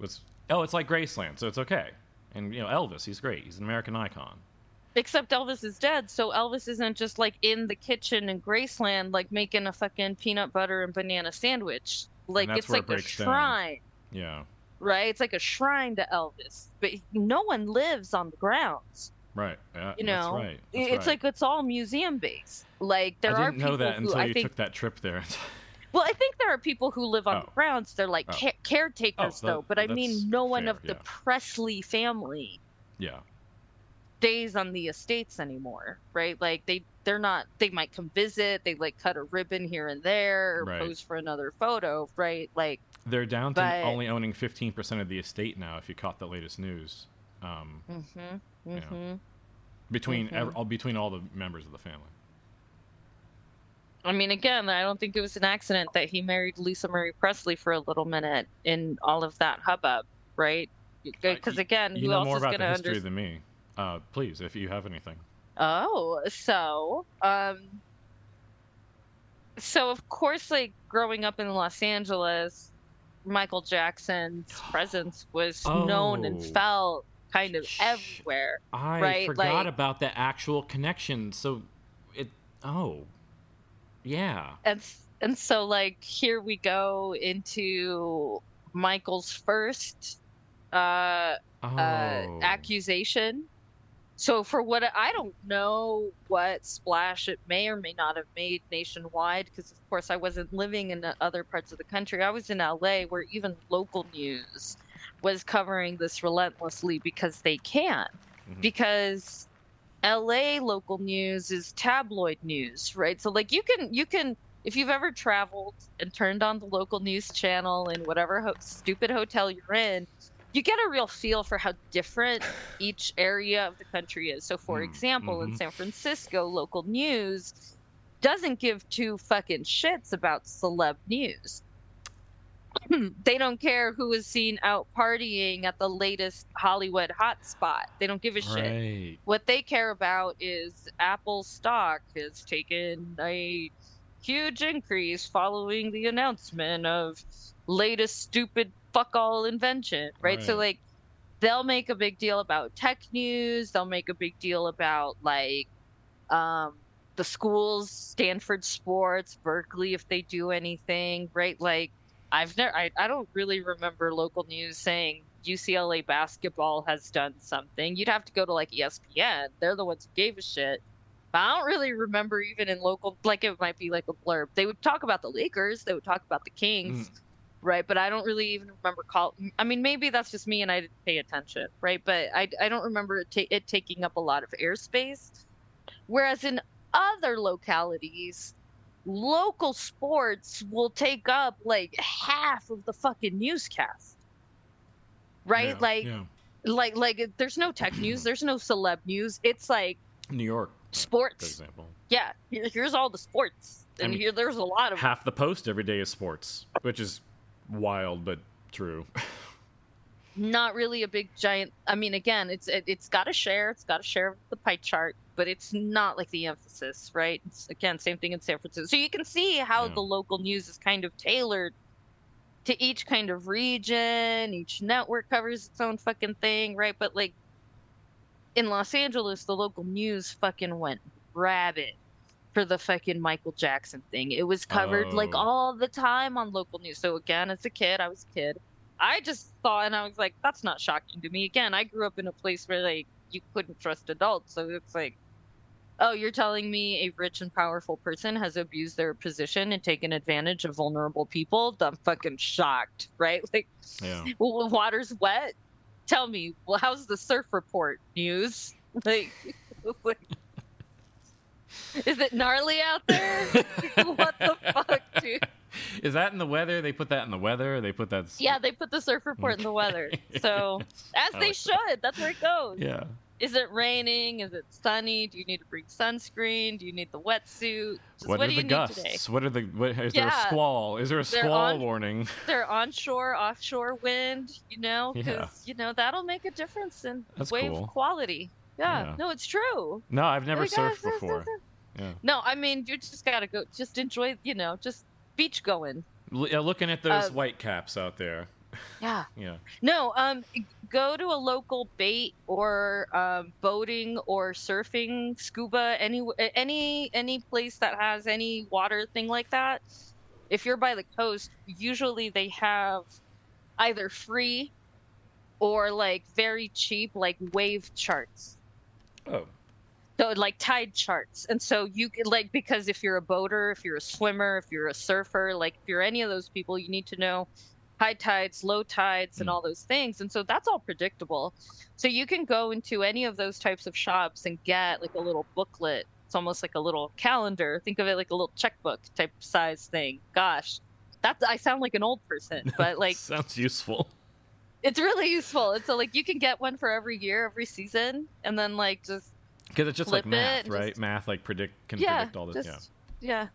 Was oh, it's like Graceland, so it's okay. And you know, Elvis, he's great. He's an American icon. Except Elvis is dead, so Elvis isn't just like in the kitchen in Graceland, like making a fucking peanut butter and banana sandwich. Like it's where it like a breaks down. shrine, Yeah. right? It's like a shrine to Elvis, but no one lives on the grounds. Right. Yeah, you know That's right. That's it's right. like it's all museum based like there I are didn't people know that who until i you think took that trip there. *laughs* well i think there are people who live on oh. the grounds they're like Oh. ca- caretakers Oh, that- though but i mean no one fair, of the yeah. presley family yeah. Stays on the estates anymore right like they they're not they might come visit they like cut a ribbon here and there or Right. pose for another photo right like They're down to But- only owning 15% of the estate now, if you caught the latest news. Um, mm-hmm mm-hmm between Mhm. ev- all between all the members of the family. I mean, again, I don't think it was an accident that he married Lisa Marie Presley for a little minute in all of that hubbub, right? Because again, You who know else more is going to history understand? than me. Uh, please, if you have anything. Oh, so, um, so of course, like growing up in Los Angeles, Michael Jackson's *gasps* presence was known and Oh. felt kind of everywhere, I right? forgot like, about the actual connection. So it. Oh. Yeah. and and so like here we go into Michael's first uh, uh, Oh. accusation. So for what I don't know what splash it may or may not have made nationwide because of course I wasn't living in the other parts of the country. I was in LA where even local news was covering this relentlessly because they can. Mm-hmm. Because LA local news is tabloid news, right? So like you can you can if you've ever traveled and turned on the local news channel in whatever ho- stupid hotel you're in, you get a real feel for how different *sighs* each area of the country is. So for example, in mhm. San Francisco, local news doesn't give two fucking shits about celeb news. *clears throat* they don't care who is seen out partying at the latest Hollywood hotspot. They don't give a shit. What they care about is Apple stock has taken a huge increase following the announcement of latest stupid fuck all invention, right? So like they'll make a big deal about tech news, they'll make a big deal about like um the schools, Stanford Sports, Berkeley if they do anything, right? Like I've never I, I don't really remember local news saying UCLA basketball has done something. You'd have to go to like ESPN. They're the ones who gave a shit. But I don't really remember even in local like it might be like a blurb. They would talk about the Lakers, they would talk about the Kings, right? But I don't really even remember call. I mean, maybe that's just me and I didn't pay attention, right? But I I don't remember it, ta- it taking up a lot of airspace. Whereas in other localities, local sports will take up like half of the fucking newscast. Right? Yeah, like yeah. like like there's no tech news, *clears throat* there's no celeb news. It's like New York, sports. for example. Yeah, here's all the sports. I And mean, here there's a lot of Half the post every day is sports, which is wild but true. *laughs* not really a big giant i mean again it's it, it's got a share it's got a share of the pie chart but it's not like the emphasis right it's again same thing in san francisco so you can see how Yeah. the local news is kind of tailored to each kind of region each network covers its own fucking thing right but like in los angeles the local news fucking went rabid for the fucking michael jackson thing it was covered like Oh. all the time on local news so again as a kid i was a kid I just thought, and I was like, that's not shocking to me. Again, I grew up in a place where like you couldn't trust adults, so it's like, oh, you're telling me a rich and powerful person has abused their position and taken advantage of vulnerable people? I'm fucking shocked, *laughs* right? Like, Yeah. *laughs* well, water's wet, tell me, well, how's the surf report news? *laughs* Like, like is it gnarly out there? *laughs* what the fuck, dude? Is that in the weather? They put that in the weather. They put that. Yeah, they put the surf report in the weather. So, *laughs* as they should. That's where it goes. Yeah. Is it raining? Is it sunny? Do you need to bring sunscreen? Do you need the wetsuit? Just What, what, are do the you gusts? need today? What are the? What, is there a squall? Is there a They're squall on- warning? *laughs* Their onshore, offshore wind, you know, because Yeah. you know that'll make a difference in That's wave cool. quality. Yeah. Yeah. no, it's true. No, I've never surfed before. Yeah. No, I mean you just gotta go. Just enjoy, you know, just beach going. L- yeah, looking at those Uh, white caps out there. Yeah. *laughs* Yeah. No, um, go to a local bait or um, boating or surfing, scuba, any any any place that has any water thing like that. If you're by the coast, usually they have either free or like very cheap, like wave charts. Oh. So like tide charts, and so you like because if you're a boater, if you're a swimmer, if you're a surfer, like if you're any of those people, you need to know high tides, low tides, and mm. all those things. And so that's all predictable. So you can go into any of those types of shops and get like a little booklet. It's almost like a little calendar. Think of it like a little checkbook type size thing. Gosh, that's I sound like an old person, *laughs* but like sounds useful. it's really useful. It's so like you can get one for every year, every season, and then like just Because it's just like math, right? just- Math like predict can yeah, predict all this. just- yeah. yeah.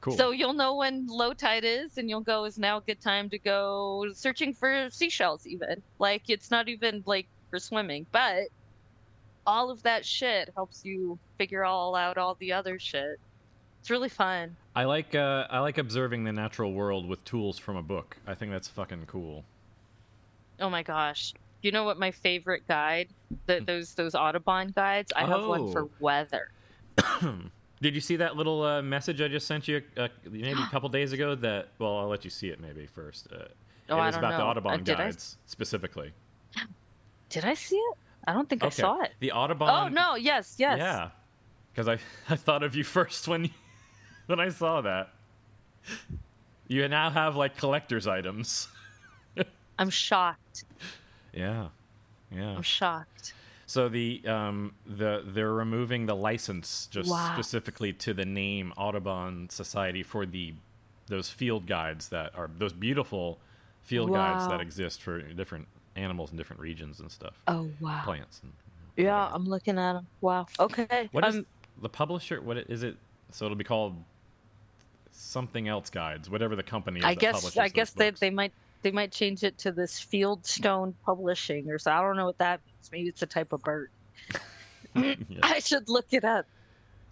Cool. So you'll know when low tide is, and you'll go. Is now a good time to go searching for seashells? Even like it's not even like for swimming, but all of that shit helps you figure all out all the other shit. It's really fun. I like uh, I like observing the natural world with tools from a book. I think that's fucking cool. Oh my gosh! You know what my favorite guide? The, those those Audubon guides. I have one for Oh. weather. *coughs* Did you see that little uh, message I just sent you uh, maybe a *gasps* couple days ago? That well, I'll let you see it maybe first. Uh, Oh, it I was don't about the know. Uh, Audubon did I- guides specifically. *gasps* Did I see it? I don't think I saw it. The Audubon. Oh no! Yes, yes. Yeah, because I *laughs* I thought of you first when you, *laughs* when I saw that. You now have like collector's items. *laughs* I'm shocked. Yeah, yeah. I'm shocked. So the um the they're removing the license just Wow. specifically to the name Audubon Society for the those field guides that are those beautiful field guides that exist for different animals in different regions and stuff. Oh wow. Plants. And, Yeah, I'm looking at them. Wow. Okay. what is um, the publisher? What is it? So it'll be called something else guides, whatever the company is. I that guess I guess they books. they might they might change it to this Fieldstone Publishing or so. I don't know what that means. Maybe it's a type of bird. *laughs* Yeah. *laughs* I should look it up.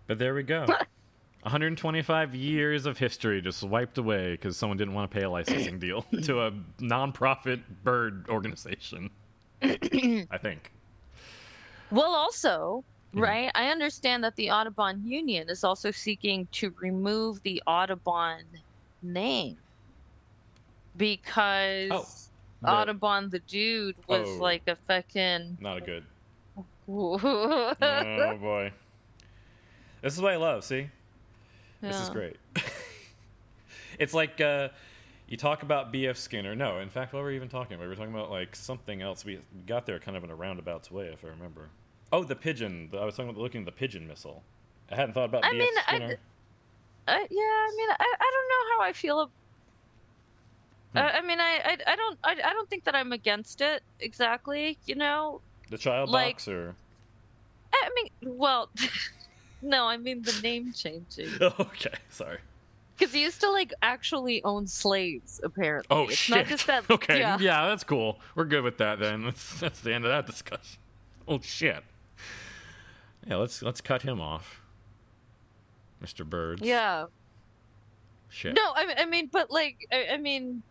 But there we go. *laughs* 125 years of history just wiped away because someone didn't want to pay a licensing deal *coughs* to a nonprofit bird organization. *coughs* I think. Well, also, Mm-hmm. right? I understand that the Audubon Union is also seeking to remove the Audubon name because Oh, the- Audubon the dude was Oh. like a fucking. Not a good. *laughs* oh boy. This is what I love. See, this is great. *laughs* it's like uh, you talk about B.F. Skinner. No, in fact, what were we even talking about? We were talking about like something else. We got there kind of in a roundabout way, if I remember. Oh, the pigeon. I was talking about looking at the pigeon missile. I hadn't thought about I B.F. mean, I Skinner. Uh, yeah, I mean, I, I don't know how I feel. Hmm. I, I mean, I, I, I don't, I, I don't think that I'm against it exactly. You know, the child like- box, or I mean, well, *laughs* no, I mean the name changing. *laughs* okay, sorry. Because he used to like actually own slaves, apparently. Oh it's shit. Not just that. *laughs* okay, Yeah. yeah. that's cool. We're good with that then. That's that's the end of that discussion. Oh shit. Yeah, let's let's cut him off, Mr. Birds. Yeah. Shit. No, I, mean- I mean, but like, I, I mean,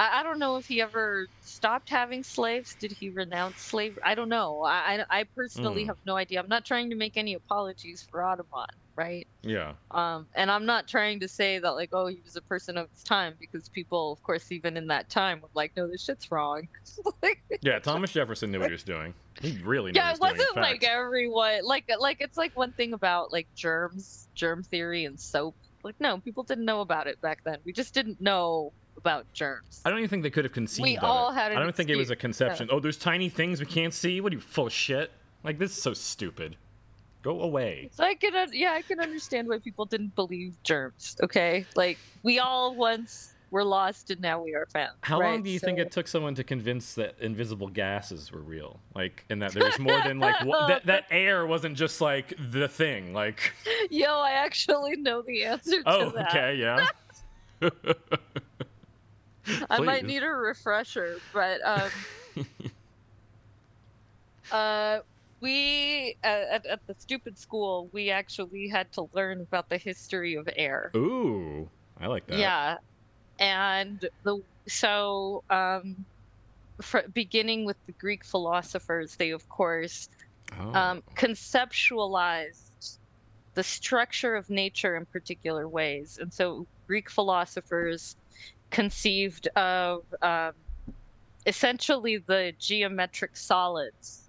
I, I don't know if he ever stopped having slaves. Did he renounce slavery? I don't know. I, I, I personally Mm. have no idea. I'm not trying to make any apologies for Audubon, right? Yeah. Um, and I'm not trying to say that like, oh, he was a person of his time, because people, of course, even in that time, would like, no, this shit's wrong. *laughs* Yeah, Thomas Jefferson knew what he was doing. He really knew yeah, what it he was doing. wasn't like everyone like like it's like one thing about like germs, germ theory, and soap. Like no, people didn't know about it back then. We just didn't know about germs. I don't even think they could have conceived We of all it. had an I don't think it was a conception. Oh, there's tiny things we can't see. What are you full of shit? Like this is so stupid. Go away. So I can un- yeah, I can understand why people didn't believe germs. Okay, like we all once were lost and now we are found. How long do you think it took someone to convince that invisible gases were real? Like, and that there was more than like *laughs* what, that that air wasn't just like the thing. Like, *laughs* Yo, I actually know the answer to oh, that. okay, yeah. *laughs* I might need a refresher, but um, *laughs* uh, we at, at the stupid school we actually had to learn about the history of air. Ooh, I like that. Yeah, and the so um, fr- beginning with the Greek philosophers, they of course Oh. um, conceptualized the structure of nature in particular ways. And so Greek philosophers conceived of um, essentially the geometric solids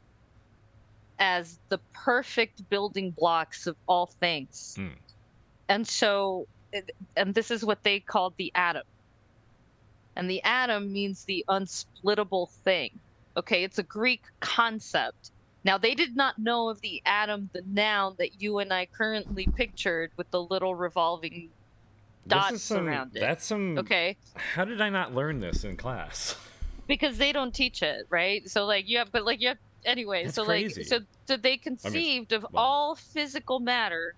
as the perfect building blocks of all things. Hmm. And so, and this is what they called the atom. And the atom means the unsplittable thing. Okay, it's a Greek concept. Now, they did not know of the atom, the noun that you and I currently pictured with the little revolving dots some, around it. That's some. Okay. How did I not learn this in class? *laughs* because they don't teach it, right? So like you have, but like you have anyway. That's so crazy. like so so they conceived of all physical matter,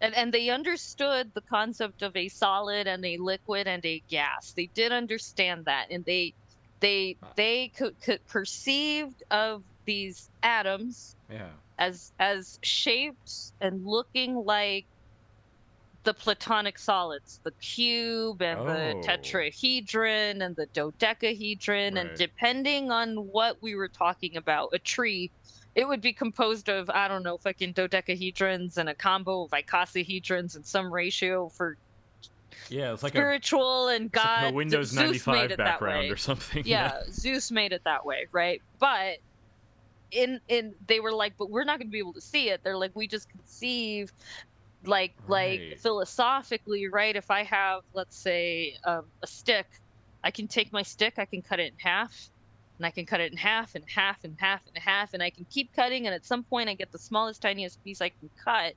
and and they understood the concept of a solid and a liquid and a gas. They did understand that, and they they they could, could perceived of these atoms Yeah. as as shaped and looking like the platonic solids the cube and the Oh. tetrahedron and the dodecahedron and depending on what we were talking about a tree it would be composed of i don't know fucking dodecahedrons and a combo of icosahedrons and some ratio for Yeah, it's like a, spiritual and it's like god a Windows 95 made it that background or something. yeah, Zeus made it that way, right? But in in they were like, but we're not going to be able to see it. They're like, we just conceive like like philosophically, right? If I have, let's say, um, a stick, I can take my stick, I can cut it in half, and I can cut it in half and half and half and half, and I can keep cutting, and at some point, I get the smallest, tiniest piece I can cut.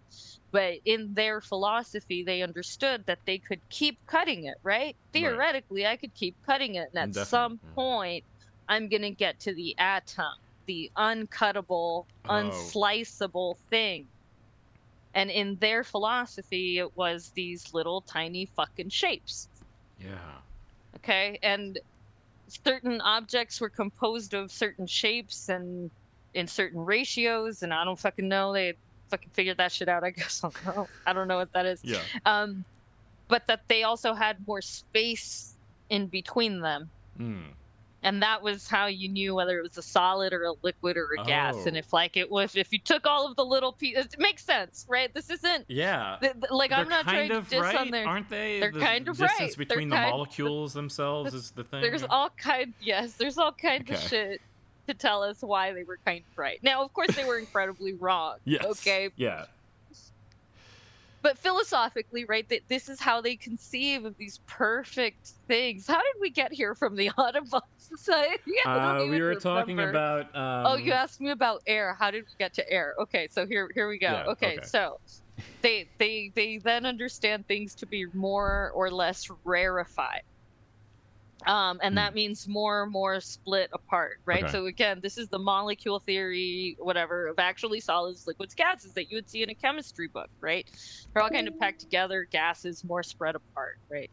But in their philosophy, they understood that they could keep cutting it, right? Theoretically, I could keep cutting it, and at Indefinite, some point, I'm going to get to the atom, the uncuttable, Oh. unsliceable thing. And in their philosophy, it was these little tiny fucking shapes. Yeah. Okay. And certain objects were composed of certain shapes and in certain ratios. And I don't fucking know. They fucking figured that shit out. I *laughs* guess I don't know. I don't know what that is. Yeah. Um, but that they also had more space in between them, Mm. And that was how you knew whether it was a solid or a liquid or a gas. And Oh. if like it was, if you took all of the little pieces, it makes sense, right? This isn't. Yeah. th- th- like I'm They're not trying to diss right, on their. aren't they? They're the kind of distance right. They're between the kind- molecules themselves is the thing. There's all kind, yes, there's all kinds of shit to tell us why they were kind of right. Now, of course, they were incredibly wrong. Yes. Okay, Yeah. But philosophically, right? That this is how they conceive of these perfect things. How did we get here from the *laughs* Audubon Society? Uh, we were talking about. Um, oh, you asked me about air. How did we get to air? Okay, so here here we go. Yeah, okay, okay. so they they they then understand things to be more or less rarefied. Um, and that means more and more split apart, right? Okay. So again, this is the molecule theory, whatever, of actually solids, liquids, gases that you would see in a chemistry book, right? They're all kind of packed together, gases more spread apart, right?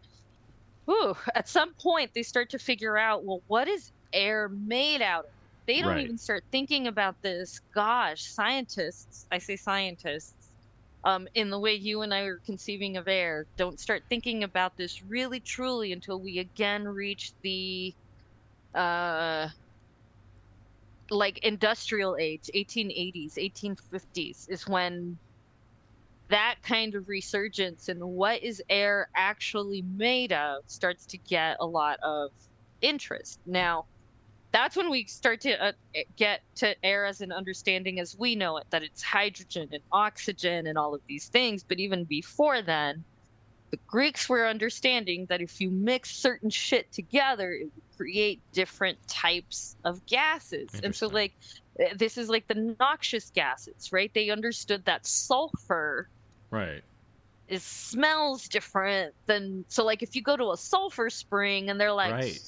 Ooh, at some point they start to figure out, well, what is air made out of? They don't Right. even start thinking about this. Gosh, scientists, I say scientists, um, in the way you and I are conceiving of air, don't start thinking about this really truly until we again reach the uh like industrial age 1880s 1850s is when that kind of resurgence and what is air actually made of starts to get a lot of interest. Now that's when we start to uh, get to air as an understanding as we know it that it's hydrogen and oxygen and all of these things. But even before then the greeks were understanding that if you mix certain shit together it would create different types of gases. And so like uh, this is like the noxious gases right? They understood that sulfur Right. Is smells different than so like if you go to a sulfur spring and they're like Right.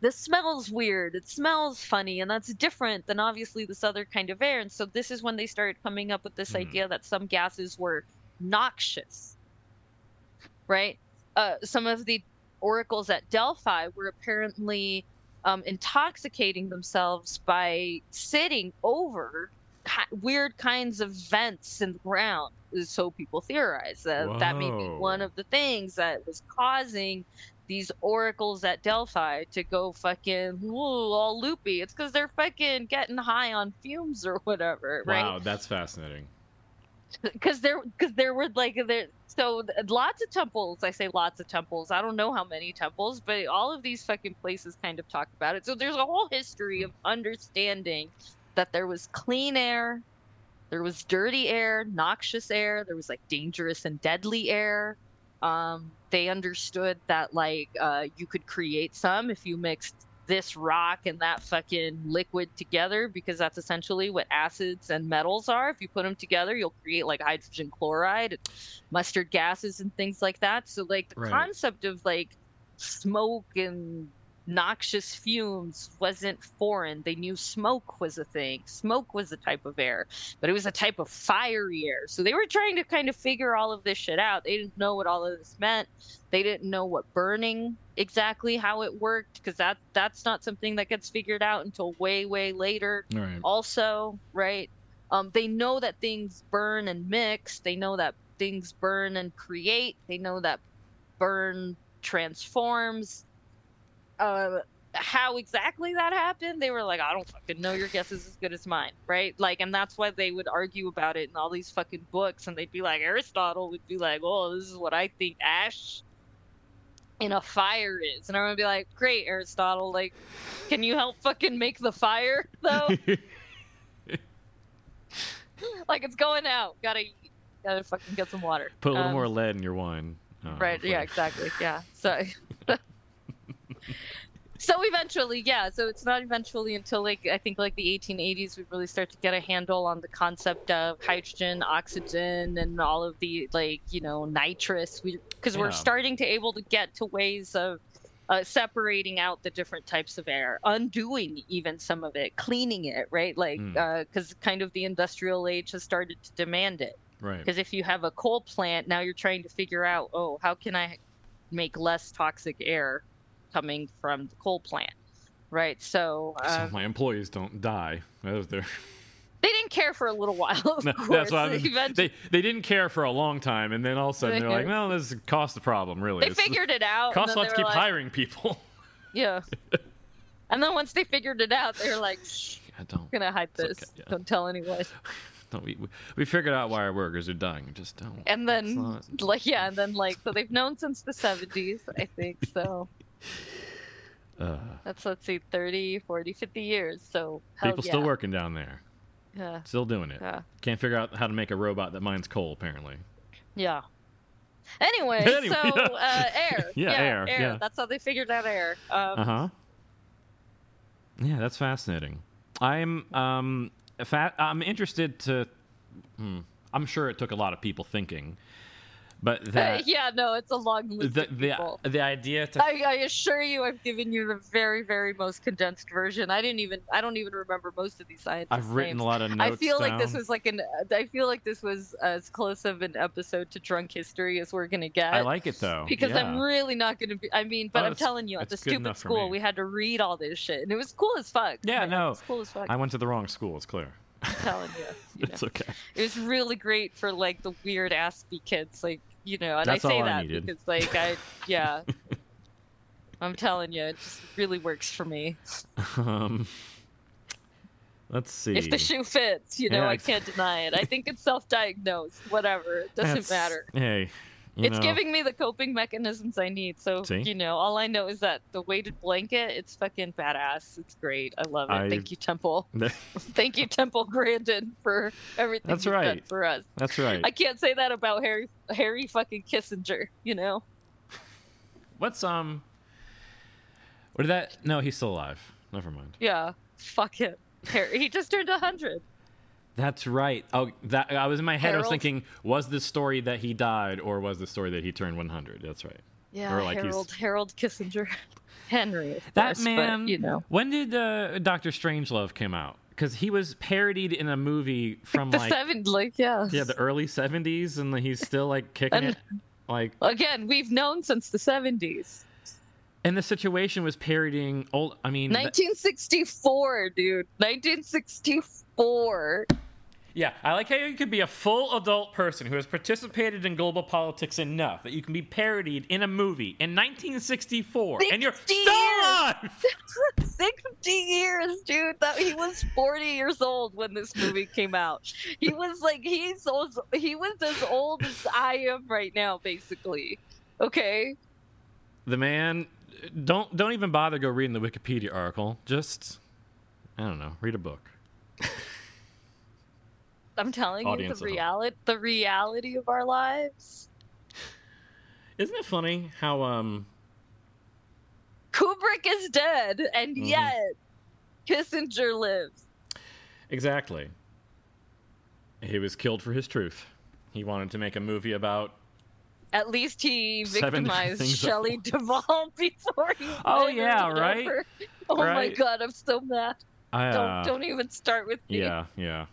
this smells weird. It smells funny and that's different than obviously this other kind of air. And so this is when they started coming up with this idea that some gases were noxious. Right? Uh, some of the oracles at delphi were apparently um, intoxicating themselves by sitting over weird kinds of vents in the ground so people theorize that that may be one of the things that was causing these oracles at Delphi to go fucking ooh, all loopy. It's because they're fucking getting high on fumes or whatever, right? Wow, that's fascinating. *laughs* because there because there were like there so lots of temples i say lots of temples i don't know how many temples but all of these fucking places kind of talk about it so there's a whole history of understanding that there was clean air there was dirty air noxious air there was like dangerous and deadly air um, they understood that like uh, you could create some if you mixed this rock and that fucking liquid together because that's essentially what acids and metals are. If you put them together, you'll create like hydrogen chloride, and mustard gases, and things like that. So, like, the Right. concept of like smoke and noxious fumes wasn't foreign. They knew smoke was a thing. Smoke was a type of air, but it was a type of fiery air. So they were trying to kind of figure all of this shit out. They didn't know what all of this meant. They didn't know what burning exactly how it worked because that that's not something that gets figured out until way way later. Right. Also, right? Um, they know that things burn and mix. They know that things burn and create. They know that burn transforms. Uh, how exactly that happened, they were like, I don't fucking know. Your guess is as good as mine, right? Like, and that's why they would argue about it in all these fucking books, and they'd be like, Aristotle would be like, oh, this is what I think ash in a fire is, and I'm gonna be like, great, Aristotle, like, can you help fucking make the fire *laughs* though? *laughs* like, it's going out. Gotta. Gotta fucking get some water. Put a little Um, more lead in your wine. Uh, right yeah exactly yeah so so eventually yeah so it's not eventually until like i think like the 1880s we really start to get a handle on the concept of hydrogen oxygen and all of the like you know nitrous We because we're starting to able to get to ways of uh, separating out the different types of air, undoing even some of it, cleaning it, right? Like, Mm. because kind of the industrial age has started to demand it. Right. Because if you have a coal plant, now you're trying to figure out, oh, how can I make less toxic air coming from the coal plant, right? So, so um, my employees don't die. That was their. they didn't care for a little while. Of *laughs* No, course. that's why I'm, Eventually, they they didn't care for a long time, and then all of a sudden they're like, *laughs* "No, this is cost the problem. Really, they It's- figured it out. Costs a lot to keep like, hiring people." *laughs* Yeah. and then once they figured it out, they were like, Shh, I don't. Gonna hide this. Don't tell anyone. No, we, we we figured out why our workers are dying. Just don't. And then, not- like, yeah, and then, like, so they've known since the 70s, I think. So Uh, that's, let's see, 30, 40, 50 years. So, people yeah. still working down there. Yeah. Still doing it. Yeah. Can't figure out how to make a robot that mines coal. Apparently. Yeah. Anyway, *laughs* Anyway, so yeah. uh, air. *laughs* Yeah, air, yeah. That's how they figured out air. Um, Uh huh. Yeah, that's fascinating. I'm um fat. I'm interested to. Hmm, I'm sure it took a lot of people thinking, but *laughs* that yeah, no, it's a long list. the the the idea to I, I assure you, I've given you the very, very most condensed version. I didn't even, I don't even remember most of these scientists. I've written names. a lot of notes. I feel like this was like an, I feel like this was as close of an episode to drunk history as we're gonna get. I like it though because I'm really not gonna be. I mean, but Oh, I'm telling you, at the stupid school, we had to read all this shit, and it was cool as fuck. Yeah, Man, no. it was cool as fuck. I went to the wrong school. It's clear. I'm telling you. you *laughs* It's know. okay. It was really great for like the weird Aspie kids, like you know, and That's I say I that needed. because like I, yeah, *laughs* I'm telling you, it just really works for me. Um, let's see. If the shoe fits, you know, Yeah, I can't deny it. I think it's self-diagnosed. Whatever, it *laughs* doesn't matter. Hey, you it's know, giving me the coping mechanisms I need. So See? you know, all I know is that the weighted blanket, it's fucking badass. It's great. I love it. I- Thank you, Temple. *laughs* Thank you, Temple Grandin, for everything That's you've done right. for us. That's right. I can't say that about Harry Harry fucking Kissinger, you know? What's um? What did that? No, he's still alive. Never mind. Yeah. Fuck him. Harry he just turned hundred. That's right. Oh, that I was in my head. I was thinking, was the story that he died, or was the story that he turned 100? That's right. Yeah, Or like he's- Harold Harold Kissinger. *laughs* Henry. That course, man. But, you know. When did uh, Doctor Strangelove came out? Because he was parodied in a movie from The like seven like yeah. yeah the early 70s, and he's still like kicking And- it. Like, Again, we've known since the seventies. And the situation was parodying old. I mean, th- 1964, dude. 1964. Yeah, I like how you could be a full adult person who has participated in global politics enough that you can be parodied in a movie in 1964, and you're 60 still years. alive. *laughs* 60 years, dude. That he was 40 years old when this movie came out. He was like he's old, he was as old as I am right now, basically. Okay. The man, don't don't even bother go reading the Wikipedia article. Just, I don't know, read a book. *laughs* I'm telling Audience you the reality the reality of our lives. Isn't it funny how um Kubrick is dead, and Mhm. yet Kissinger lives. exactly? He was killed for his truth. He wanted to make a movie about. At least he victimized Shelley Duvall *laughs* before he *laughs* Oh, yeah, right? whatever. *laughs* Oh my god, I'm so mad. I, uh, don't don't even start with me. Yeah, yeah.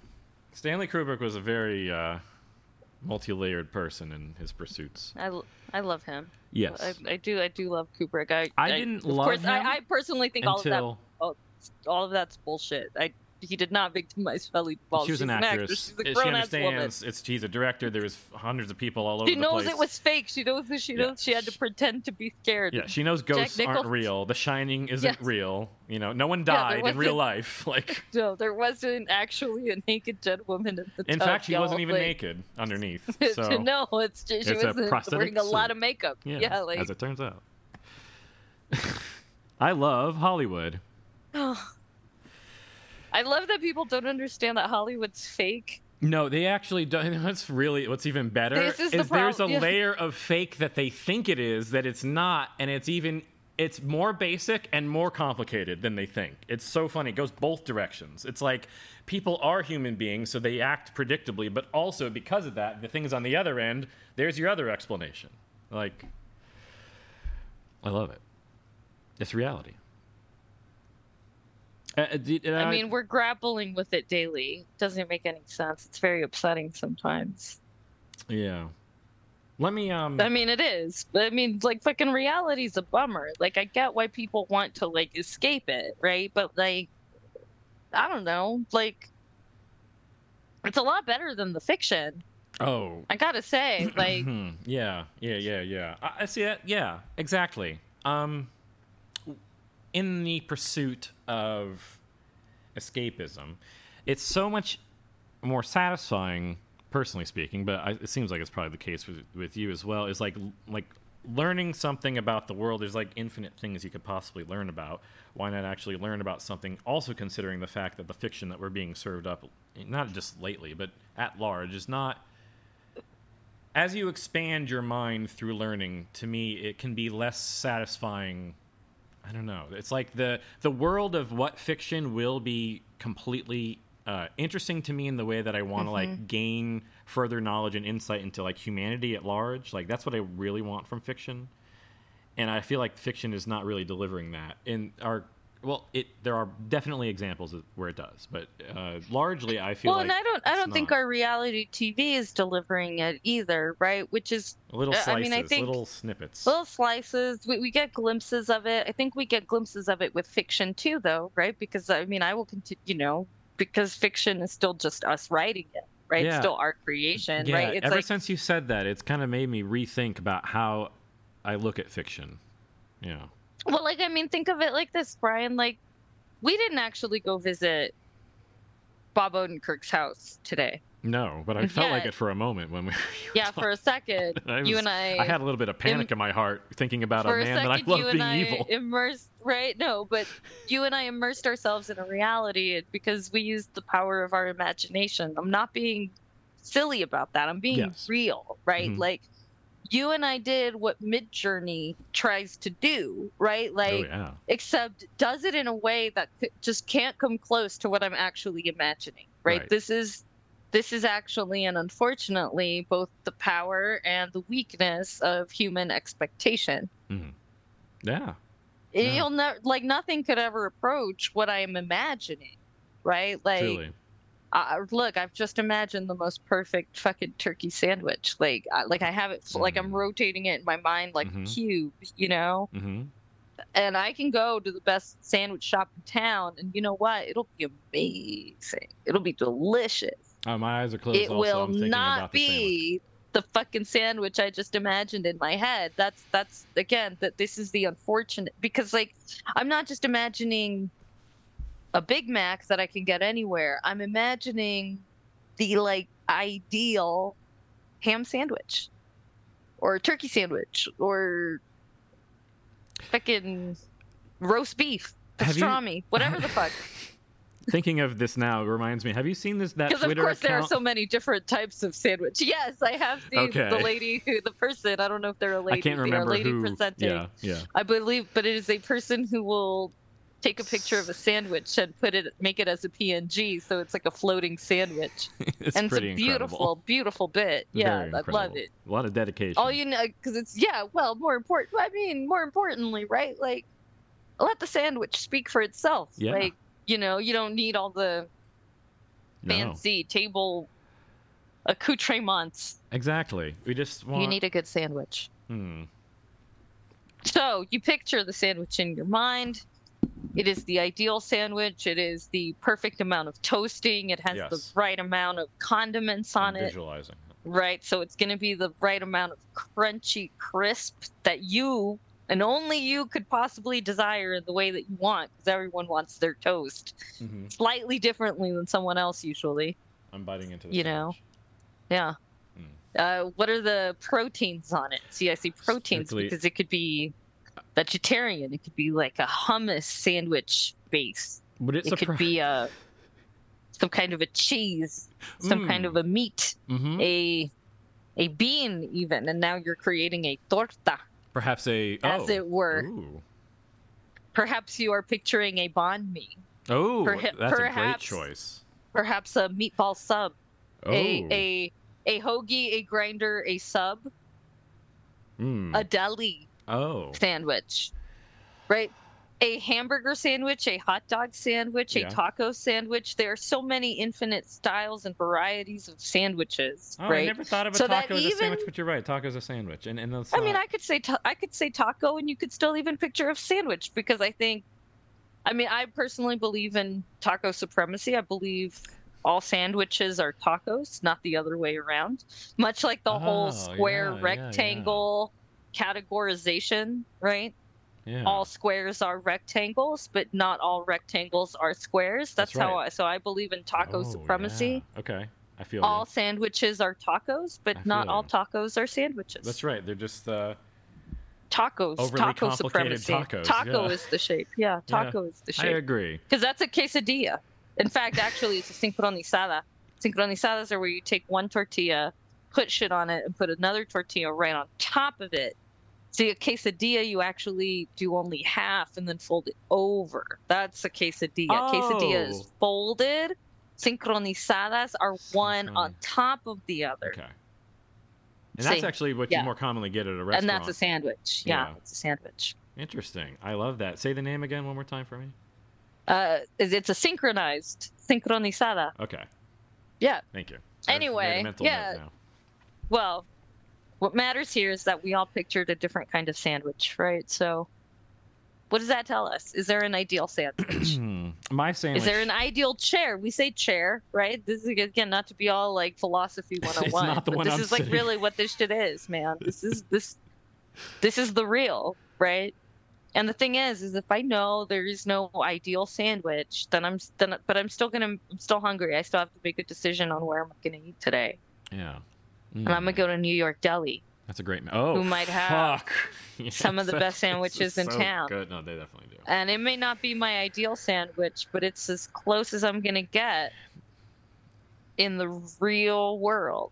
Stanley Kubrick was a very uh, multi-layered person in his pursuits. I, I love him. Yes. I, I do I do love Kubrick. I I didn't of love course, him I, I personally think all of that all, all of that's bullshit. I he did not victimize Shelley Duvall. she was She's an actress. She's a she grown ass woman. understands. It's she's a director. There was hundreds of people all over She the knows place. it was fake. She knows that she Yeah. knows she had to pretend to be scared. Yeah, she knows ghosts aren't real. The Shining isn't Yes. real. You know, no one Yeah, died in real life. *laughs* Like, *laughs* No, there wasn't actually a naked dead woman in the time. in tub, fact, she wasn't even Like, naked underneath. *laughs* So no, it's just, she it's a wearing a lot of makeup. Yeah, Yeah, like as it turns out. I love Hollywood. *sighs* Oh, I love that people don't understand that Hollywood's fake. No, they actually don't. *laughs* What's really what's even better This is the there's a yeah. layer of fake that they think it is that it's not, and it's even it's more basic and more complicated than they think. It's so funny. It goes both directions. It's like people are human beings, so they act predictably, but also because of that, the things on the other end, there's your other explanation. Like, I love it. It's reality. Uh, uh, did- uh, I mean, we're grappling with it daily. Doesn't make any sense. It's very upsetting sometimes. yeah. Let me um. I mean, it is. But I mean, like, fucking reality's a bummer. Like, I get why people want to, like, escape it, right? But, like, I don't know. Like, it's a lot better than the fiction. Oh, I gotta say, *clears throat* like, yeah, yeah, yeah, yeah. I, I see it. Yeah, exactly. Um, in the pursuit of escapism, it's so much more satisfying, personally speaking. But I, it seems like it's probably the case with, with you as well. Is like like learning something about the world. There's like infinite things you could possibly learn about. Why not actually learn about something? Also considering the fact that the fiction that we're being served up, not just lately, but at large, is not as you expand your mind through learning, to me, it can be less satisfying. I don't know. It's like the the world of what fiction will be completely uh, interesting to me in the way that I want to like Mhm. gain further knowledge and insight into like humanity at large. Like that's what I really want from fiction, and I feel like fiction is not really delivering that. In our well, it there are definitely examples of where it does, but uh, largely I feel well, like and I don't, I don't think our reality TV is delivering it either, right? Which is, little slices, I mean, I think little snippets. little slices. We, we get glimpses of it. I think we get glimpses of it with fiction too, though, right? Because I mean, I will continue, you know, because fiction is still just us writing it, right? It's still our creation, yeah, right? It's ever like, since you said that, it's kind of made me rethink about how I look at fiction. Yeah. Well, like I mean, think of it like this, Brian. Like, we didn't actually go visit Bob Odenkirk's house today. No, but I felt like it for a moment when we. *laughs* Yeah, for a second, *laughs* I you and I. I had a little bit of panic in my heart thinking about a man that I love being I evil. *laughs* immersed, right? No, but you and I immersed ourselves in a reality because we used the power of our imagination. I'm not being silly about that. I'm being Yes. real, right? Mhm. Like you and I did what Midjourney tries to do, right? Like oh yeah. except does it in a way that just can't come close to what I'm actually imagining, right? Right. This is this is actually and unfortunately both the power and the weakness of human expectation. Mhm. Yeah. It- Yeah. You'll never like nothing could ever approach what I am imagining, right? Like Truly. Uh, look, I've just imagined the most perfect fucking turkey sandwich. Like, I, like I have it, like I'm rotating it in my mind like Mhm. a cube, you know. Mm-hmm. And I can go to the best sandwich shop in town, and you know what? It'll be amazing. It'll be delicious. Oh, my eyes are closed. it also. will I'm thinking not the be the fucking sandwich I just imagined in my head. That's that's again that this is the unfortunate because like I'm not just imagining a Big Mac that I can get anywhere. I'm imagining the like ideal ham sandwich or turkey sandwich or fucking roast beef, Have you- pastrami, whatever the fuck. *laughs* Thinking of this now reminds me. Have you seen this that Because of course there are so many different types of sandwich. Yes, I have seen Okay. the lady who, the person. I don't know if they're a lady. I can't they are remember lady who. presenting. Yeah, yeah. I believe, but it is a person who will take a picture of a sandwich and put it, make it as a PNG, so it's like a floating sandwich. *laughs* It's and pretty it's a beautiful, incredible. beautiful bit. Yeah, I love it. A lot of dedication. All you know, because it's yeah. Well, more important. I mean, more importantly, right? Like, let the sandwich speak for itself. Yeah. Like, you know, you don't need all the No. fancy table accoutrements. Exactly. We just want. You need a good sandwich. Hmm. So you picture the sandwich in your mind. It is the ideal sandwich. It is the perfect amount of toasting. It has the right amount of condiments on it. Visualizing. Right. So it's going to be the right amount of crunchy crisp that you and only you could possibly desire in the way that you want because everyone wants their toast hmm slightly differently than someone else usually. I'm biting into. The You know. Yeah. Uh, what are the proteins on it? See, I see proteins Strictly- because it could be vegetarian. It could be like a hummus sandwich base. Would it it could be a some kind of a cheese, some kind Mm. of a meat, Mhm. a a bean even, and now you're creating a torta, Perhaps a. as oh. it were. Ooh. Perhaps you are picturing a banh mi, Oh, Perha- that's a great choice. perhaps a meatball sub, Oh. a a a hoagie, a grinder, a sub, Mm. a deli oh. sandwich, right? A hamburger sandwich, a hot dog sandwich, Yeah. a taco sandwich. There are so many infinite styles and varieties of sandwiches, Oh, right? I never thought of a So taco as a sandwich, but you're right. Taco's a sandwich, and and that's I mean, I could say ta- I could say taco, and you could still even picture a sandwich because I think, I mean, I personally believe in taco supremacy. I believe all sandwiches are tacos, not the other way around. Much like the whole Oh, square yeah, yeah, rectangle categorization, right? Yeah. All squares are rectangles, but not all rectangles are squares. That's, That's how. I so I believe in taco Oh, supremacy. yeah. Okay, I feel All you. sandwiches are tacos, but not all you. tacos are sandwiches. That's right. They're just uh, Tacos, taco supremacy. tacos, Taco yeah. is the shape. Yeah, Yeah, taco is the shape I agree. Because that's a quesadilla. In fact, actually, it's a sincronizada. Sincronizadas are where you take one tortilla, put shit on it, and put another tortilla right on top of it. See, a quesadilla, you actually do only half and then fold it over. That's a quesadilla. Quesadilla is Oh. folded. Sincronizadas are one on top of the other. Okay. And that's See, actually what yeah. you more commonly get at a restaurant. And that's a sandwich. Yeah, Yeah. it's a sandwich. Interesting. I love that. Say the name again one more time for me. Uh, it's a synchronized sincronizada. Okay. Yeah. Thank you. I made a Anyway, yeah. Well, what matters here is that we all pictured a different kind of sandwich, right? So, what does that tell us? Is there an ideal sandwich? *clears throat* My sandwich. Is there an ideal chair? We say chair, right? This is again not to be all like philosophy *laughs* 101. not oh the but one this I'm is like sitting- really what this shit is, man. This is this this is the real, right? And the thing is, is if I know there is no ideal sandwich, then I'm then but I'm still gonna I'm still hungry. I still have to make a decision on where I'm gonna eat today. Yeah. Mm. And I'm gonna go to New York Deli. That's a great. Ma- oh. who might have fuck. *laughs* some of the best sandwiches in so town. Good. No, they definitely do. And it may not be my ideal sandwich, but it's as close as I'm gonna get in the real world.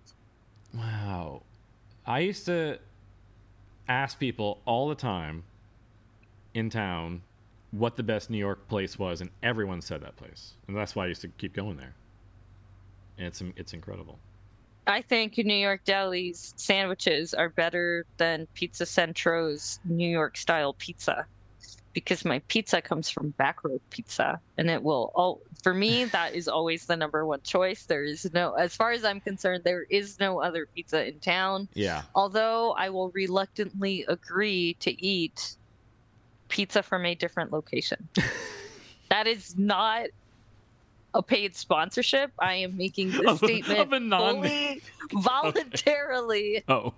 Wow. I used to ask people all the time in town what the best New York place was, and everyone said that place, and that's why I used to keep going there. And it's it's incredible. I think New York Deli's sandwiches are better than Pizza Centro's New York style pizza because my pizza comes from Backroad Pizza and it will all for me *laughs* that is always the number one choice. There is no as far as I'm concerned there is no other pizza in town. Yeah. Although I will reluctantly agree to eat pizza from a different location. *laughs* that is not a paid sponsorship. I am making this Of statement of non- fully *laughs* voluntarily. Oh.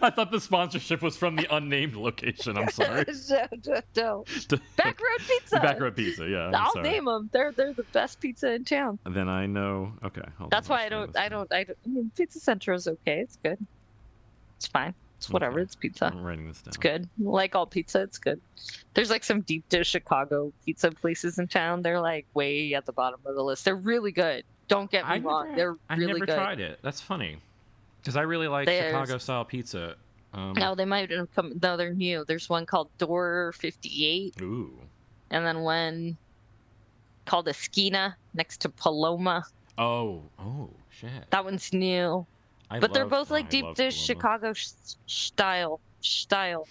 I thought the sponsorship was from the unnamed location. I'm sorry. *laughs* no, no, no. *laughs* Back Road Pizza. Back Road Pizza, yeah. I'm I'll sorry. name them. They're they're the best pizza in town. Then I know. Okay. Hold That's on, why I don't I don't I don't. I mean, Pizza Central is okay. It's good. It's fine. It's whatever. It's pizza. I'm writing this down. It's good. Like all pizza, it's good. There's like some deep dish Chicago pizza places in town. They're like way at the bottom of the list. They're really good. Don't get me I wrong. never- They're I really never good. tried it. That's funny. Because I really like There's- Chicago style pizza. Um, No, they might have come. No, they're new. There's one called Door 58, Ooh. and then one called Esquina next to Paloma. Oh. Oh. Shit. That one's new. I but they're both like I deep dish. Chicago sh- style. Style.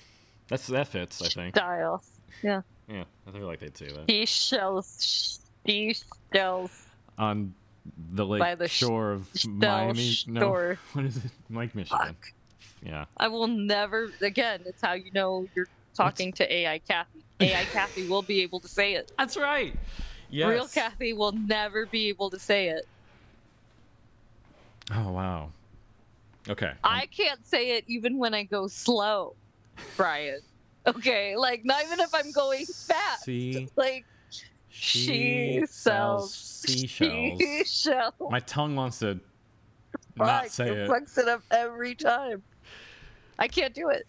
That's that fits. I think. Style. Yeah. Yeah. I feel like they'd say that. Seashells. Seashells. On the lake By the shore of Miami. No. *laughs* What is it? Lake Michigan. Yeah. I will never. Again, it's how you know you're talking to AI Cathy. AI Cathy will be able to say it. *laughs* That's right. Yes. Real Cathy will never be able to say it. Oh wow. Okay. I can't say it even when I go slow, Brian. Okay, like not even if I'm going fast. See. Like She she sells seashells. *laughs* seashells. My tongue wants to Fuck, not say it fucks it up every time. I can't do it.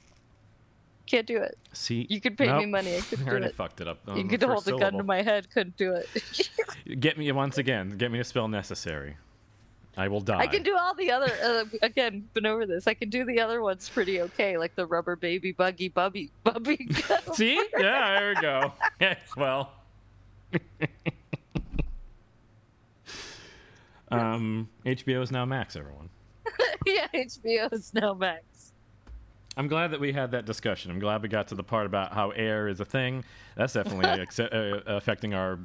Can't do it. See. You could pay me money. I could *laughs* I do it. fucked it up. you um, could first hold a gun to my head. Couldn't do it. *laughs* Get me once again. Get me to spell necessary. I will die. I can do all the other. Uh, again, been over this. I can do the other ones pretty okay, like the rubber baby buggy bubby bubby. *laughs* See? Yeah, there we go. *laughs* *laughs* well. um, HBO is now Max, everyone. yeah, HBO is now Max. I'm glad that we had that discussion. I'm glad we got to the part about how air is a thing. That's definitely acce- uh, affecting our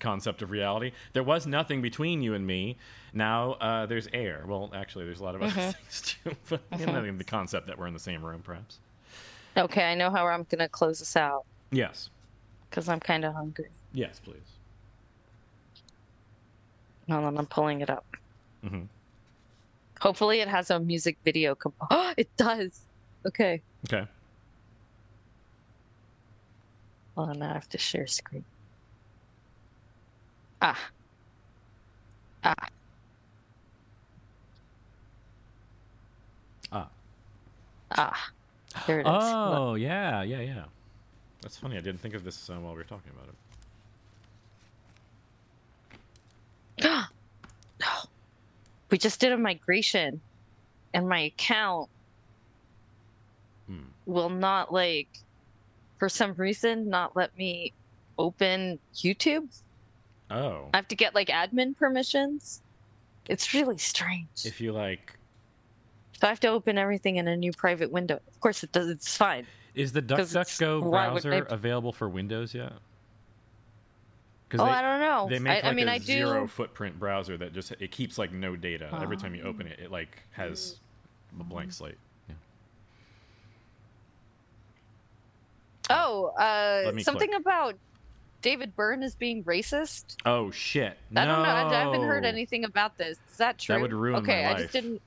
concept of reality. There was nothing between you and me. Now uh, there's air. Well, actually, there's a lot of other Mhm. things too. *laughs* But you know, the concept that we're in the same room, perhaps. Okay, I know how I'm gonna close this out Yes. because I'm kind of hungry. Yes, please. Hold on, I'm pulling it up. Mhm. Hopefully, it has a music video. Comp- *gasps* oh, it does. Okay. Okay. Hold on, now I have to share screen. Ah. Ah. Ah. Ah. There it is. Look. Oh, yeah, yeah, yeah. That's funny. I didn't think of this uh, while we were talking about it. *gasps* no. we just did a migration, and my account Hmm. will not like, for some reason, not let me open YouTube. Oh. I have to get like admin permissions. It's really strange. If you like, So I have to open everything in a new private window. Of course, it does. It's fine. is the DuckDuckGo browser available for Windows yet? Oh, they- I don't know. They make I- I like mean, a I do- zero footprint browser that just it keeps like no data. Every time you open it, it like has a blank slate. Yeah. Oh, uh, something click. about David Byrne is being racist. Oh shit! I don't know. I, I haven't heard anything about this. Is that true? That would ruin my okay, I just didn't.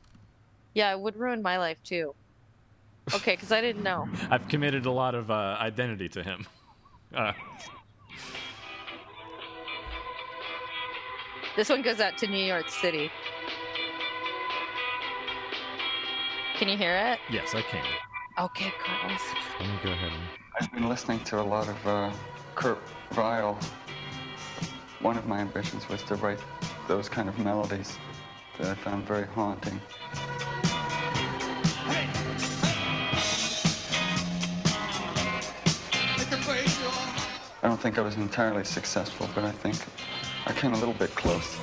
Yeah, it would ruin my life too. Okay, because I didn't know. *laughs* I've committed a lot of uh, identity to him. Uh, This one goes out to New York City. Can you hear it? yes, I can. Okay, Carlos. Let me go ahead. And... I've been listening to a lot of uh, Kurt Weill. One of my ambitions was to write those kind of melodies that I found very haunting. I don't think I was entirely successful, but I think I came a little bit close.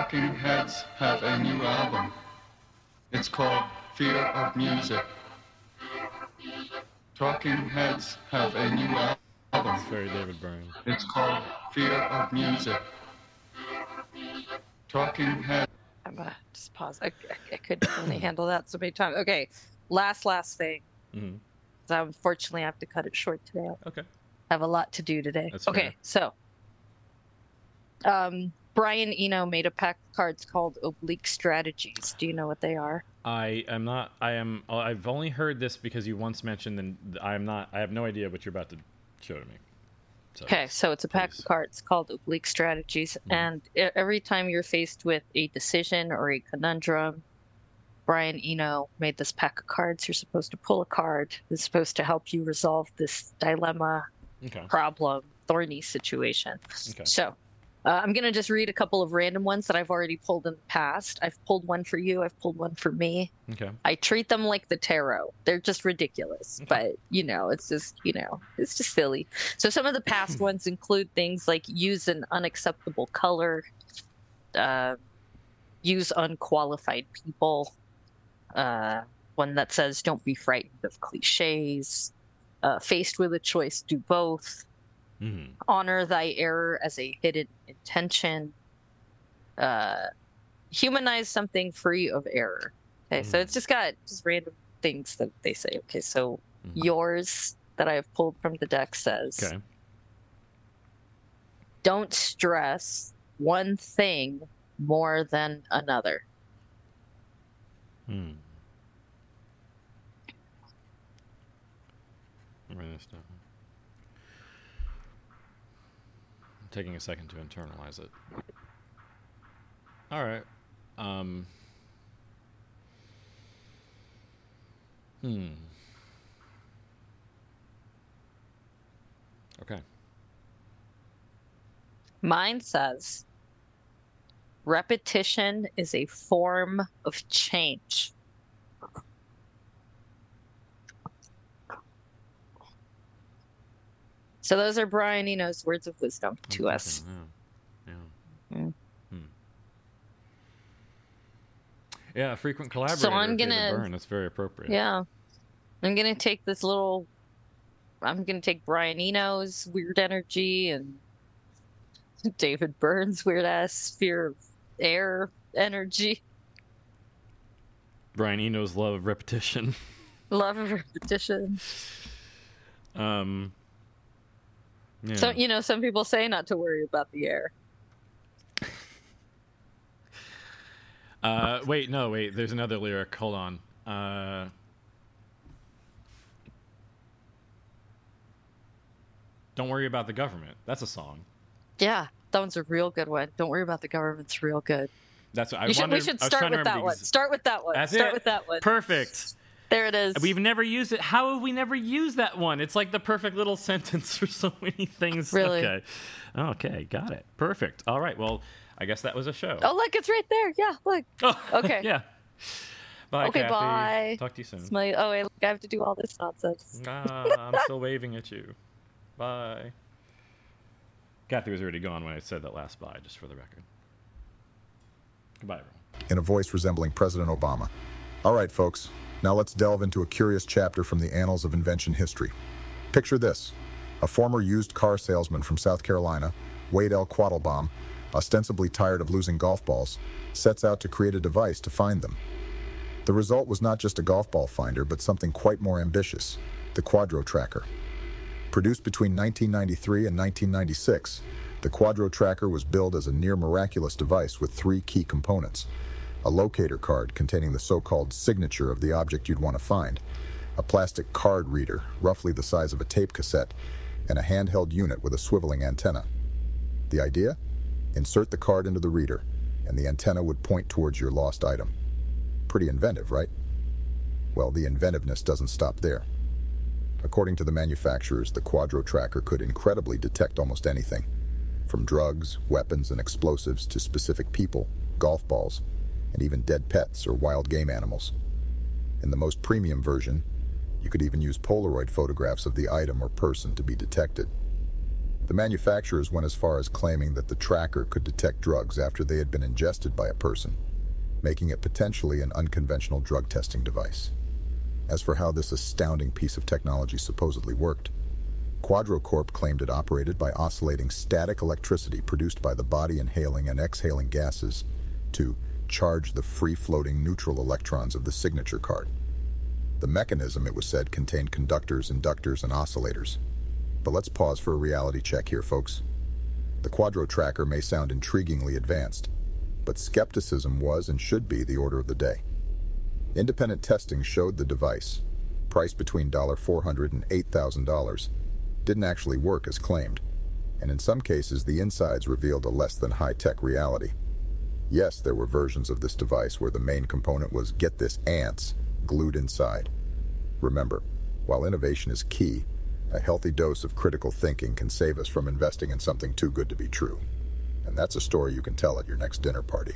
Talking Heads have a new album. It's called Fear of Music. Talking Heads have a new album. It's very David Byrne. It's called Fear of Music. Talking Heads. I'm gonna just pause. I, I, I could only *coughs* handle that so many times. Okay, last last thing. Mm-hmm. So unfortunately, I have to cut it short today. Okay. I have a lot to do today. That's okay, fair. so um, Brian Eno made a pack of cards called Oblique Strategies. Do you know what they are? I am not. I am. I've only heard this because you once mentioned, and I am not. I have no idea what you're about to show to me. So, Okay, so it's a pack of cards called Oblique Strategies, mm-hmm. and e- every time you're faced with a decision or a conundrum, Brian Eno made this pack of cards. You're supposed to pull a card that's supposed to help you resolve this dilemma, Okay. problem, thorny situation. Okay. So uh, I'm going to just read a couple of random ones that I've already pulled in the past. I've pulled one for you, I've pulled one for me. Okay. I treat them like the tarot. They're just ridiculous, but you know, it's just you know, it's just silly. So some of the past ones include things like use an unacceptable color, uh, use unqualified people, uh, one that says don't be frightened of cliches, uh, faced with a choice, do both, Mhm. honor thy error as a hidden intention, uh, humanize something free of error. Okay, so it's just got just random things that they say. Okay, so yours that I have pulled from the deck says Okay. don't stress one thing more than another. Hmm. I'm this down. I'm taking a second to internalize it. All right. Um. Hmm. Okay. Mine says repetition is a form of change. So those are Brian Eno's words of wisdom to us. Yeah. Mm. Hmm. Yeah, frequent collaborator. So I'm gonna- Byrne. That's very appropriate. Yeah. I'm gonna take this little I'm gonna take Brian Eno's weird energy and *laughs* David Byrne's weird ass fear of air energy. Brian Eno's love of repetition. Love of repetition. *laughs* Um. Yeah. So you know, some people say not to worry about the air. *laughs* Uh, wait, no, wait. There's another lyric. Hold on. Uh, don't worry about the government. That's a song. Yeah, that one's a real good one. Don't worry about the government's real good. That's what I You should, we should start with that remember one. Start with that one. That's start it. with that one. Perfect. There it is. We've never used it. How have we never used that one? It's like the perfect little *laughs* sentence for so many things. Really? Okay. Okay, got it. Perfect. All right. Well, I guess that was a show. Oh, look, it's right there. Yeah, look. *laughs* okay. yeah. Bye, okay, Cathy. bye. Talk to you soon. It's my- oh, wait, look, I have to do all this nonsense. *laughs* Ah, I'm still waving at you. Bye. Cathy was already gone when I said that last bye, just for the record. Goodbye, everyone. in a voice resembling President Obama. All right, folks, now let's delve into a curious chapter from the annals of invention history. Picture this a former used car salesman from South Carolina, Wade L. Quattlebaum, ostensibly tired of losing golf balls, sets out to create a device to find them. The result was not just a golf ball finder, but something quite more ambitious the Quadro Tracker. Produced between 1993 and 1996, the Quadro Tracker was billed as a near miraculous device with three key components a locator card containing the so called signature of the object you'd want to find, a plastic card reader, roughly the size of a tape cassette, and a handheld unit with a swiveling antenna. The idea? Insert the card into the reader, and the antenna would point towards your lost item. Pretty inventive, right? Well, the inventiveness doesn't stop there. According to the manufacturers, the Quadro Tracker could incredibly detect almost anything, from drugs, weapons, and explosives to specific people, golf balls, and even dead pets or wild game animals. In the most premium version, you could even use Polaroid photographs of the item or person to be detected. The manufacturers went as far as claiming that the tracker could detect drugs after they had been ingested by a person, making it potentially an unconventional drug testing device. As for how this astounding piece of technology supposedly worked, QuadroCorp claimed it operated by oscillating static electricity produced by the body inhaling and exhaling gases to charge the free-floating neutral electrons of the signature card. The mechanism, it was said, contained conductors, inductors, and oscillators. But let's pause for a reality check here, folks. The Quadro Tracker may sound intriguingly advanced, but skepticism was and should be the order of the day. Independent testing showed the device, priced between $400 and $8,000, didn't actually work as claimed, and in some cases the insides revealed a less than high-tech reality. Yes, there were versions of this device where the main component was, get this, ants, glued inside. Remember, while innovation is key, a healthy dose of critical thinking can save us from investing in something too good to be true. And that's a story you can tell at your next dinner party.